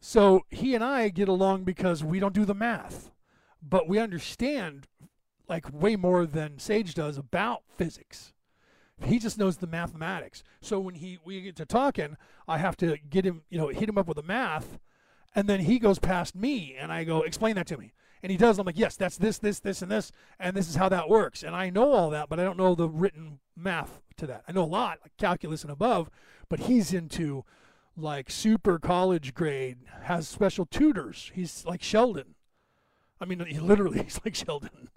So he and I get along because we don't do the math, but we understand like way more than Sage does about physics. He just knows the mathematics. So when he we get to talking, I have to get him, you know, hit him up with the math, and then he goes past me, and I go, explain that to me. And he does. I'm like, yes, that's this, this, this, and this, and this is how that works. And I know all that, but I don't know the written math to that. I know a lot, like calculus and above, but he's into like super college grade, has special tutors. He's like Sheldon. I mean, he literally [laughs] he's like Sheldon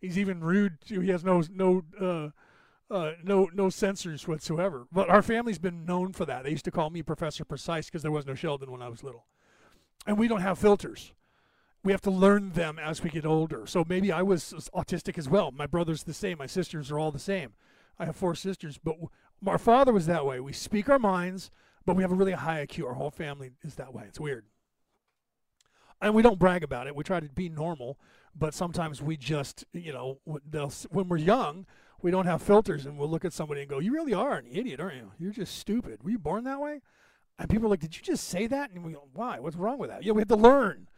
he's even rude. He has no no uh, uh, no no censors whatsoever. But our family's been known for that. They used to call me Professor Precise because there was no Sheldon when I was little. and we don't have filters. We have to learn them as we get older. So maybe I was autistic as well. My brother's the same. My sisters are all the same. I have four sisters, but our father was that way. We speak our minds, but we have a really high IQ. Our whole family is that way. It's weird. And we don't brag about it. We try to be normal, but sometimes we just, you know, when we're young, we don't have filters and we'll look at somebody and go, You really are an idiot, aren't you? You're just stupid. Were you born that way? And people are like, Did you just say that? And we go, Why? What's wrong with that? Yeah, we have to learn.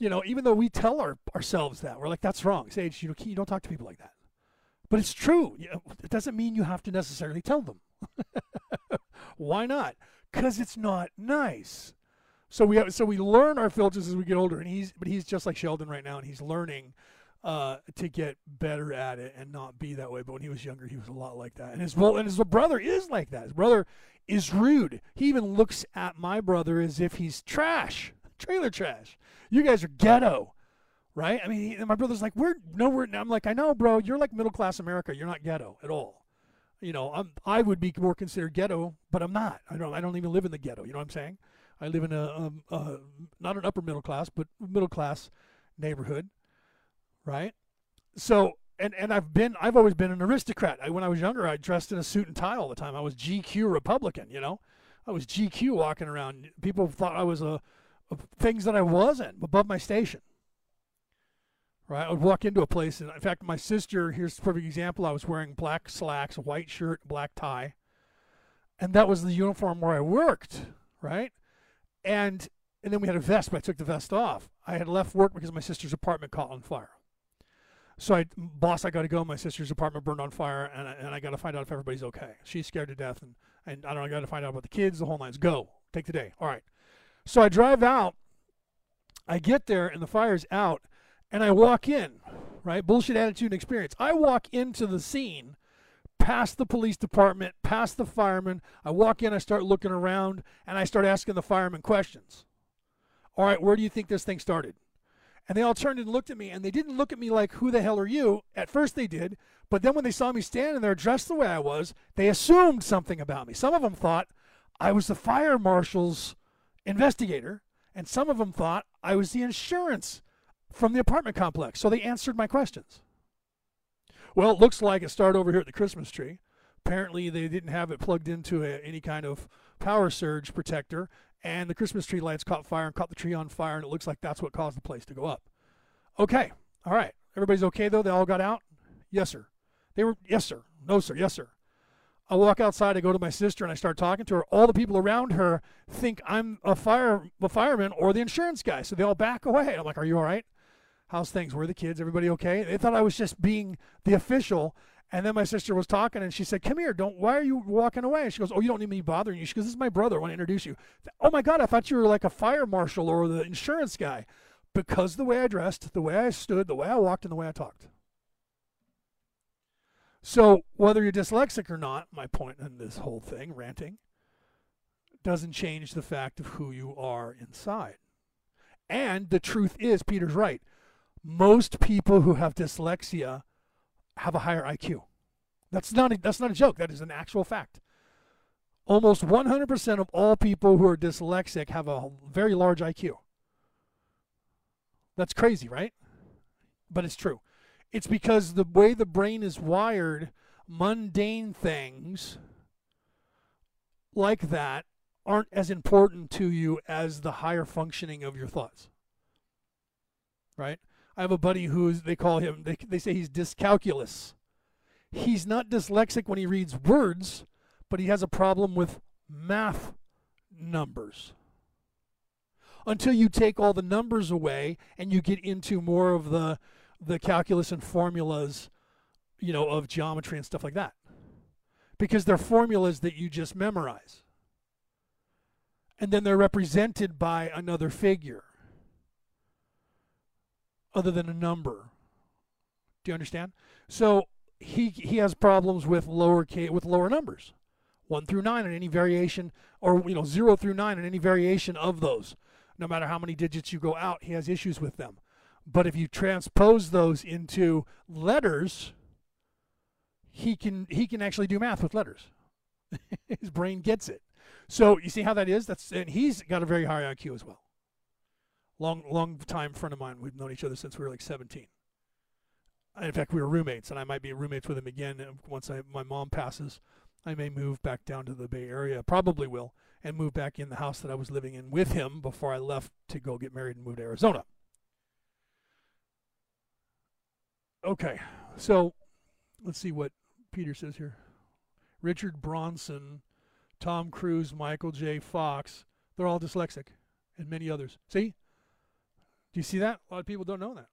You know, even though we tell our, ourselves that, we're like, That's wrong. Sage, you, you don't talk to people like that. But it's true. It doesn't mean you have to necessarily tell them. [laughs] Why not? Because it's not nice. So we have, so we learn our filters as we get older, and he's but he's just like Sheldon right now, and he's learning uh, to get better at it and not be that way. But when he was younger, he was a lot like that, and his well, and his brother is like that. His brother is rude. He even looks at my brother as if he's trash, trailer trash. You guys are ghetto right? I mean, he, my brother's like, we're nowhere. I'm like, I know, bro. You're like middle class America. You're not ghetto at all. You know, I'm, I would be more considered ghetto, but I'm not. I don't. I don't even live in the ghetto. You know what I'm saying? I live in a um, uh, not an upper middle class, but middle class neighborhood, right? So, and and I've been, I've always been an aristocrat. I, when I was younger, I dressed in a suit and tie all the time. I was GQ Republican. You know, I was GQ walking around. People thought I was a, things that I wasn't above my station right? I would walk into a place, and in fact, my sister, here's a perfect example. I was wearing black slacks, white shirt, black tie, and that was the uniform where I worked, right? And and then we had a vest, but I took the vest off. I had left work because my sister's apartment caught on fire. So I, boss, I got to go. My sister's apartment burned on fire, and I, and I got to find out if everybody's okay. She's scared to death, and and I don't. know, I got to find out about the kids, the whole nines. Go, take the day. All right. So I drive out. I get there, and the fire's out, and I walk in, right? Bullshit attitude and experience. I walk into the scene, past the police department, past the firemen. I walk in, I start looking around, and I start asking the firemen questions. All right, where do you think this thing started? And they all turned and looked at me, and they didn't look at me like, who the hell are you? At first they did, but then when they saw me standing there dressed the way I was, they assumed something about me. Some of them thought I was the fire marshal's investigator, and some of them thought I was the insurance from the apartment complex. So they answered my questions. Well, it looks like it started over here at the Christmas tree. Apparently, they didn't have it plugged into a, any kind of power surge protector, and the Christmas tree lights caught fire and caught the tree on fire, and it looks like that's what caused the place to go up. Okay, all right. Everybody's okay though? They all got out? Yes, sir. They were, yes, sir. No, sir. Yes, sir. I walk outside, I go to my sister, and I start talking to her. All the people around her think I'm a fire, a fireman or the insurance guy, so they all back away. I'm like, "Are you all right?" how's things? Were the kids? Everybody okay? They thought I was just being the official. And then my sister was talking, and she said, "Come here, don't. Why are you walking away?" She goes, "Oh, you don't need me bothering you." She goes, "This is my brother. I want to introduce you." Oh my God, I thought you were like a fire marshal or the insurance guy, because the way I dressed, the way I stood, the way I walked, and the way I talked. So whether you're dyslexic or not, my point in this whole thing, ranting, doesn't change the fact of who you are inside. And the truth is, Peter's right most people who have dyslexia have a higher IQ. That's not a, that's not a joke. That is an actual fact. Almost 100% of all people who are dyslexic have a very large IQ. That's crazy, right? But it's true. It's because the way the brain is wired, mundane things like that aren't as important to you as the higher functioning of your thoughts. Right? I have a buddy who's they call him they they say he's dyscalculus. He's not dyslexic when he reads words, but he has a problem with math numbers. Until you take all the numbers away and you get into more of the the calculus and formulas, you know, of geometry and stuff like that. Because they're formulas that you just memorize. And then they're represented by another figure other than a number. Do you understand? So he he has problems with lower k with lower numbers, one through nine, and any variation, or you know zero through nine, and any variation of those. No matter how many digits you go out, he has issues with them. But if you transpose those into letters, he can he can actually do math with letters. [laughs] His brain gets it. So you see how that is? That's and he's got a very high IQ as well. Long, long time friend of mine. We've known each other since we were like 17. In fact, we were roommates, and I might be roommates with him again once I, my mom passes. I may move back down to the Bay Area. Probably will, and move back in the house that I was living in with him before I left to go get married and move to Arizona. Okay, so let's see what Peter says here. Richard Branson, Tom Cruise, Michael J. Fox, they're all dyslexic, and many others. See? Do you see that? A lot of people don't know that.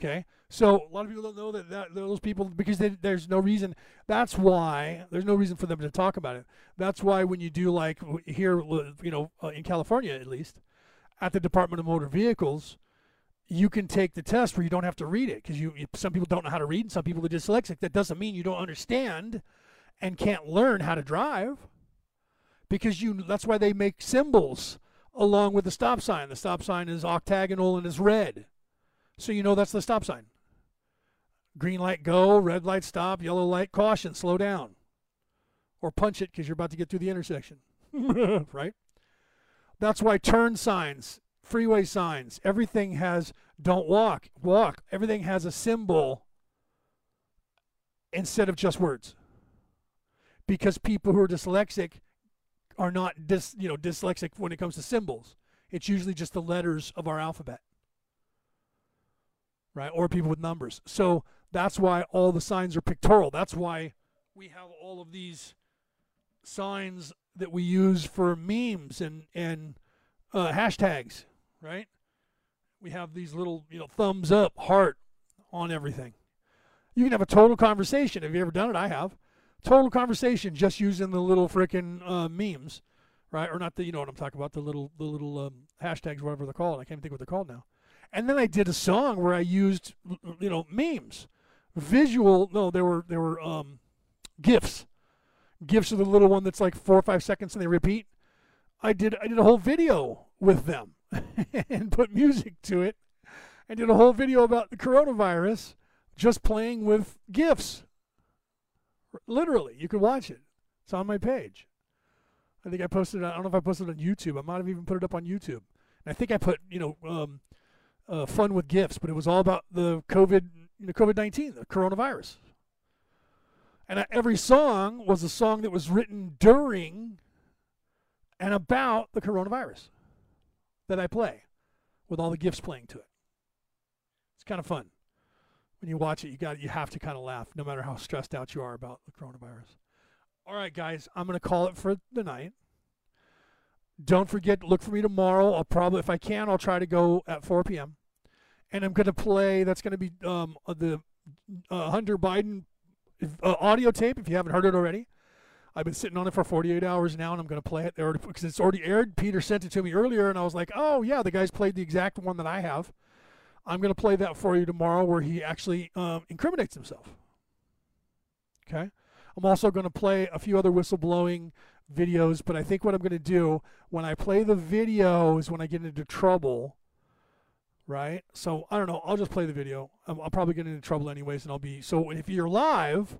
Okay, so a lot of people don't know that, that those people because they, there's no reason. That's why there's no reason for them to talk about it. That's why when you do like here, you know, uh, in California at least, at the Department of Motor Vehicles, you can take the test where you don't have to read it because you, some people don't know how to read and some people are dyslexic. That doesn't mean you don't understand and can't learn how to drive because you that's why they make symbols along with the stop sign. The stop sign is octagonal and is red. So you know that's the stop sign. Green light go, red light stop, yellow light caution, slow down. Or punch it because you're about to get through the intersection. [laughs] right? That's why turn signs, freeway signs, everything has don't walk, walk. Everything has a symbol instead of just words. Because people who are dyslexic are not dis, you know, dyslexic when it comes to symbols. It's usually just the letters of our alphabet right? Or people with numbers. So that's why all the signs are pictorial. That's why we have all of these signs that we use for memes and and uh, hashtags, right? We have these little, you know, thumbs up, heart on everything. You can have a total conversation. Have you ever done it? I have. Total conversation just using the little freaking uh, memes, right? Or not the, you know what I'm talking about, the little the little um, hashtags, whatever they're called. I can't even think what they're called now. And then I did a song where I used, you know, memes, visual. No, there were there were um, gifs. Gifs are the little one that's like four or five seconds and they repeat. I did I did a whole video with them [laughs] and put music to it. I did a whole video about the coronavirus, just playing with gifs. Literally, you can watch it. It's on my page. I think I posted. I don't know if I posted it on YouTube. I might have even put it up on YouTube. And I think I put, you know, um, uh, fun with gifs, but it was all about the COVID, the COVID nineteen, the coronavirus. And every song was a song that was written during and about the coronavirus that I play, with all the gifs playing to it. It's kind of fun when you watch it. You got you have to kind of laugh, no matter how stressed out you are about the coronavirus. All right, guys, I'm going to call it for the night. Don't forget, look for me tomorrow. I'll probably, if I can, I'll try to go at 4 p.m. And I'm going to play, that's going to be um, uh, the uh, Hunter Biden uh, audio tape, if you haven't heard it already. I've been sitting on it for 48 hours now, and I'm going to play it because it's already aired. Peter sent it to me earlier, and I was like, oh, yeah, the guy's played the exact one that I have. I'm going to play that for you tomorrow where he actually um, incriminates himself. Okay? I'm also going to play a few other whistleblowing videos, but I think what I'm going to do when I play the video is when I get into trouble, right? So I don't know. I'll just play the video. I'm, I'll probably get into trouble anyways, and I'll be so. If you're live,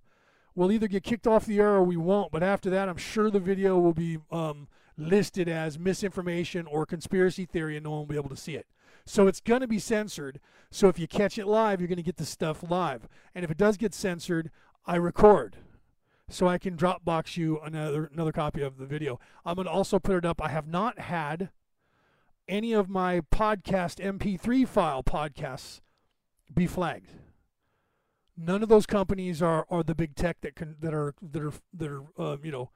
we'll either get kicked off the air or we won't. But after that, I'm sure the video will be um, listed as misinformation or conspiracy theory, and no one will be able to see it. So it's going to be censored. So if you catch it live, you're going to get the stuff live. And if it does get censored, I record so I can Dropbox you another another copy of the video. I'm going to also put it up. I have not had any of my podcast MP3 file podcasts be flagged. None of those companies are, are the big tech that can that are that are that are uh, you know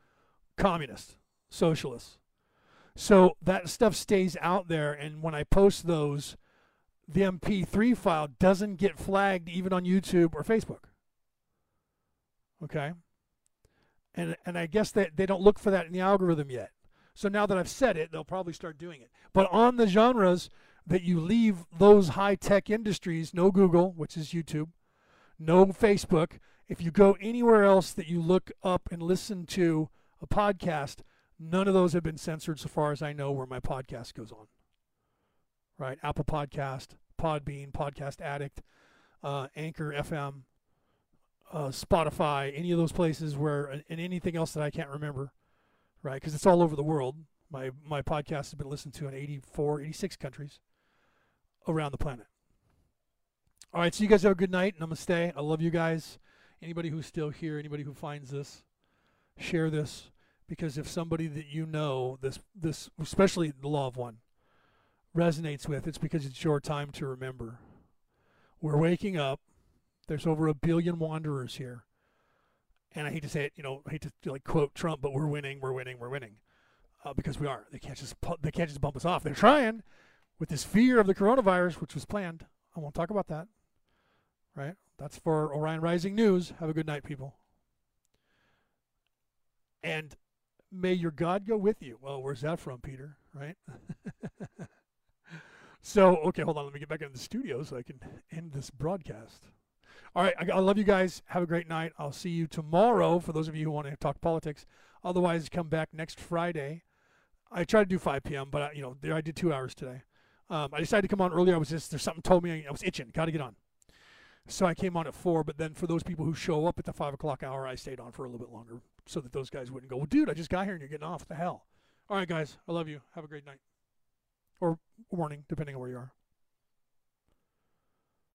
communist socialists. So that stuff stays out there, and when I post those, the MP3 file doesn't get flagged even on YouTube or Facebook. Okay and and I guess that they don't look for that in the algorithm yet. So now that I've said it, they'll probably start doing it. But on the genres that you leave those high tech industries, no Google, which is YouTube, no Facebook. If you go anywhere else that you look up and listen to a podcast, none of those have been censored so far as I know where my podcast goes on. Right? Apple Podcast, Podbean, Podcast Addict, uh, Anchor FM, uh, Spotify, any of those places where, and anything else that I can't remember, right? Because it's all over the world. My my podcast has been listened to in 84, 86 countries around the planet. All right, so you guys have a good night. And namaste. I love you guys. Anybody who's still here, anybody who finds this, share this because if somebody that you know this this especially the loved one resonates with, it's because it's your time to remember. We're waking up. There's over a billion wanderers here. And I hate to say it, you know, I hate to like quote Trump, but we're winning, we're winning, we're winning, uh, because we are. They can't just they can't just bump us off. They're trying with this fear of the coronavirus, which was planned. I won't talk about that. Right? That's for Orion Rising News. Have a good night, people. And may your God go with you. Well, where's that from, Peter? Right? [laughs] so, okay, hold on. Let me get back into the studio so I can end this broadcast. All right, I, I love you guys. Have a great night. I'll see you tomorrow for those of you who want to talk politics. Otherwise, come back next Friday. I try to do 5 p.m., but I, you know, there I did two hours today. Um, I decided to come on earlier. I was just there's something told me I was itching. Got to get on. So I came on at four. But then for those people who show up at the five o'clock hour, I stayed on for a little bit longer so that those guys wouldn't go. Well, dude, I just got here and you're getting off. What the hell? All right, guys. I love you. Have a great night or morning, depending on where you are.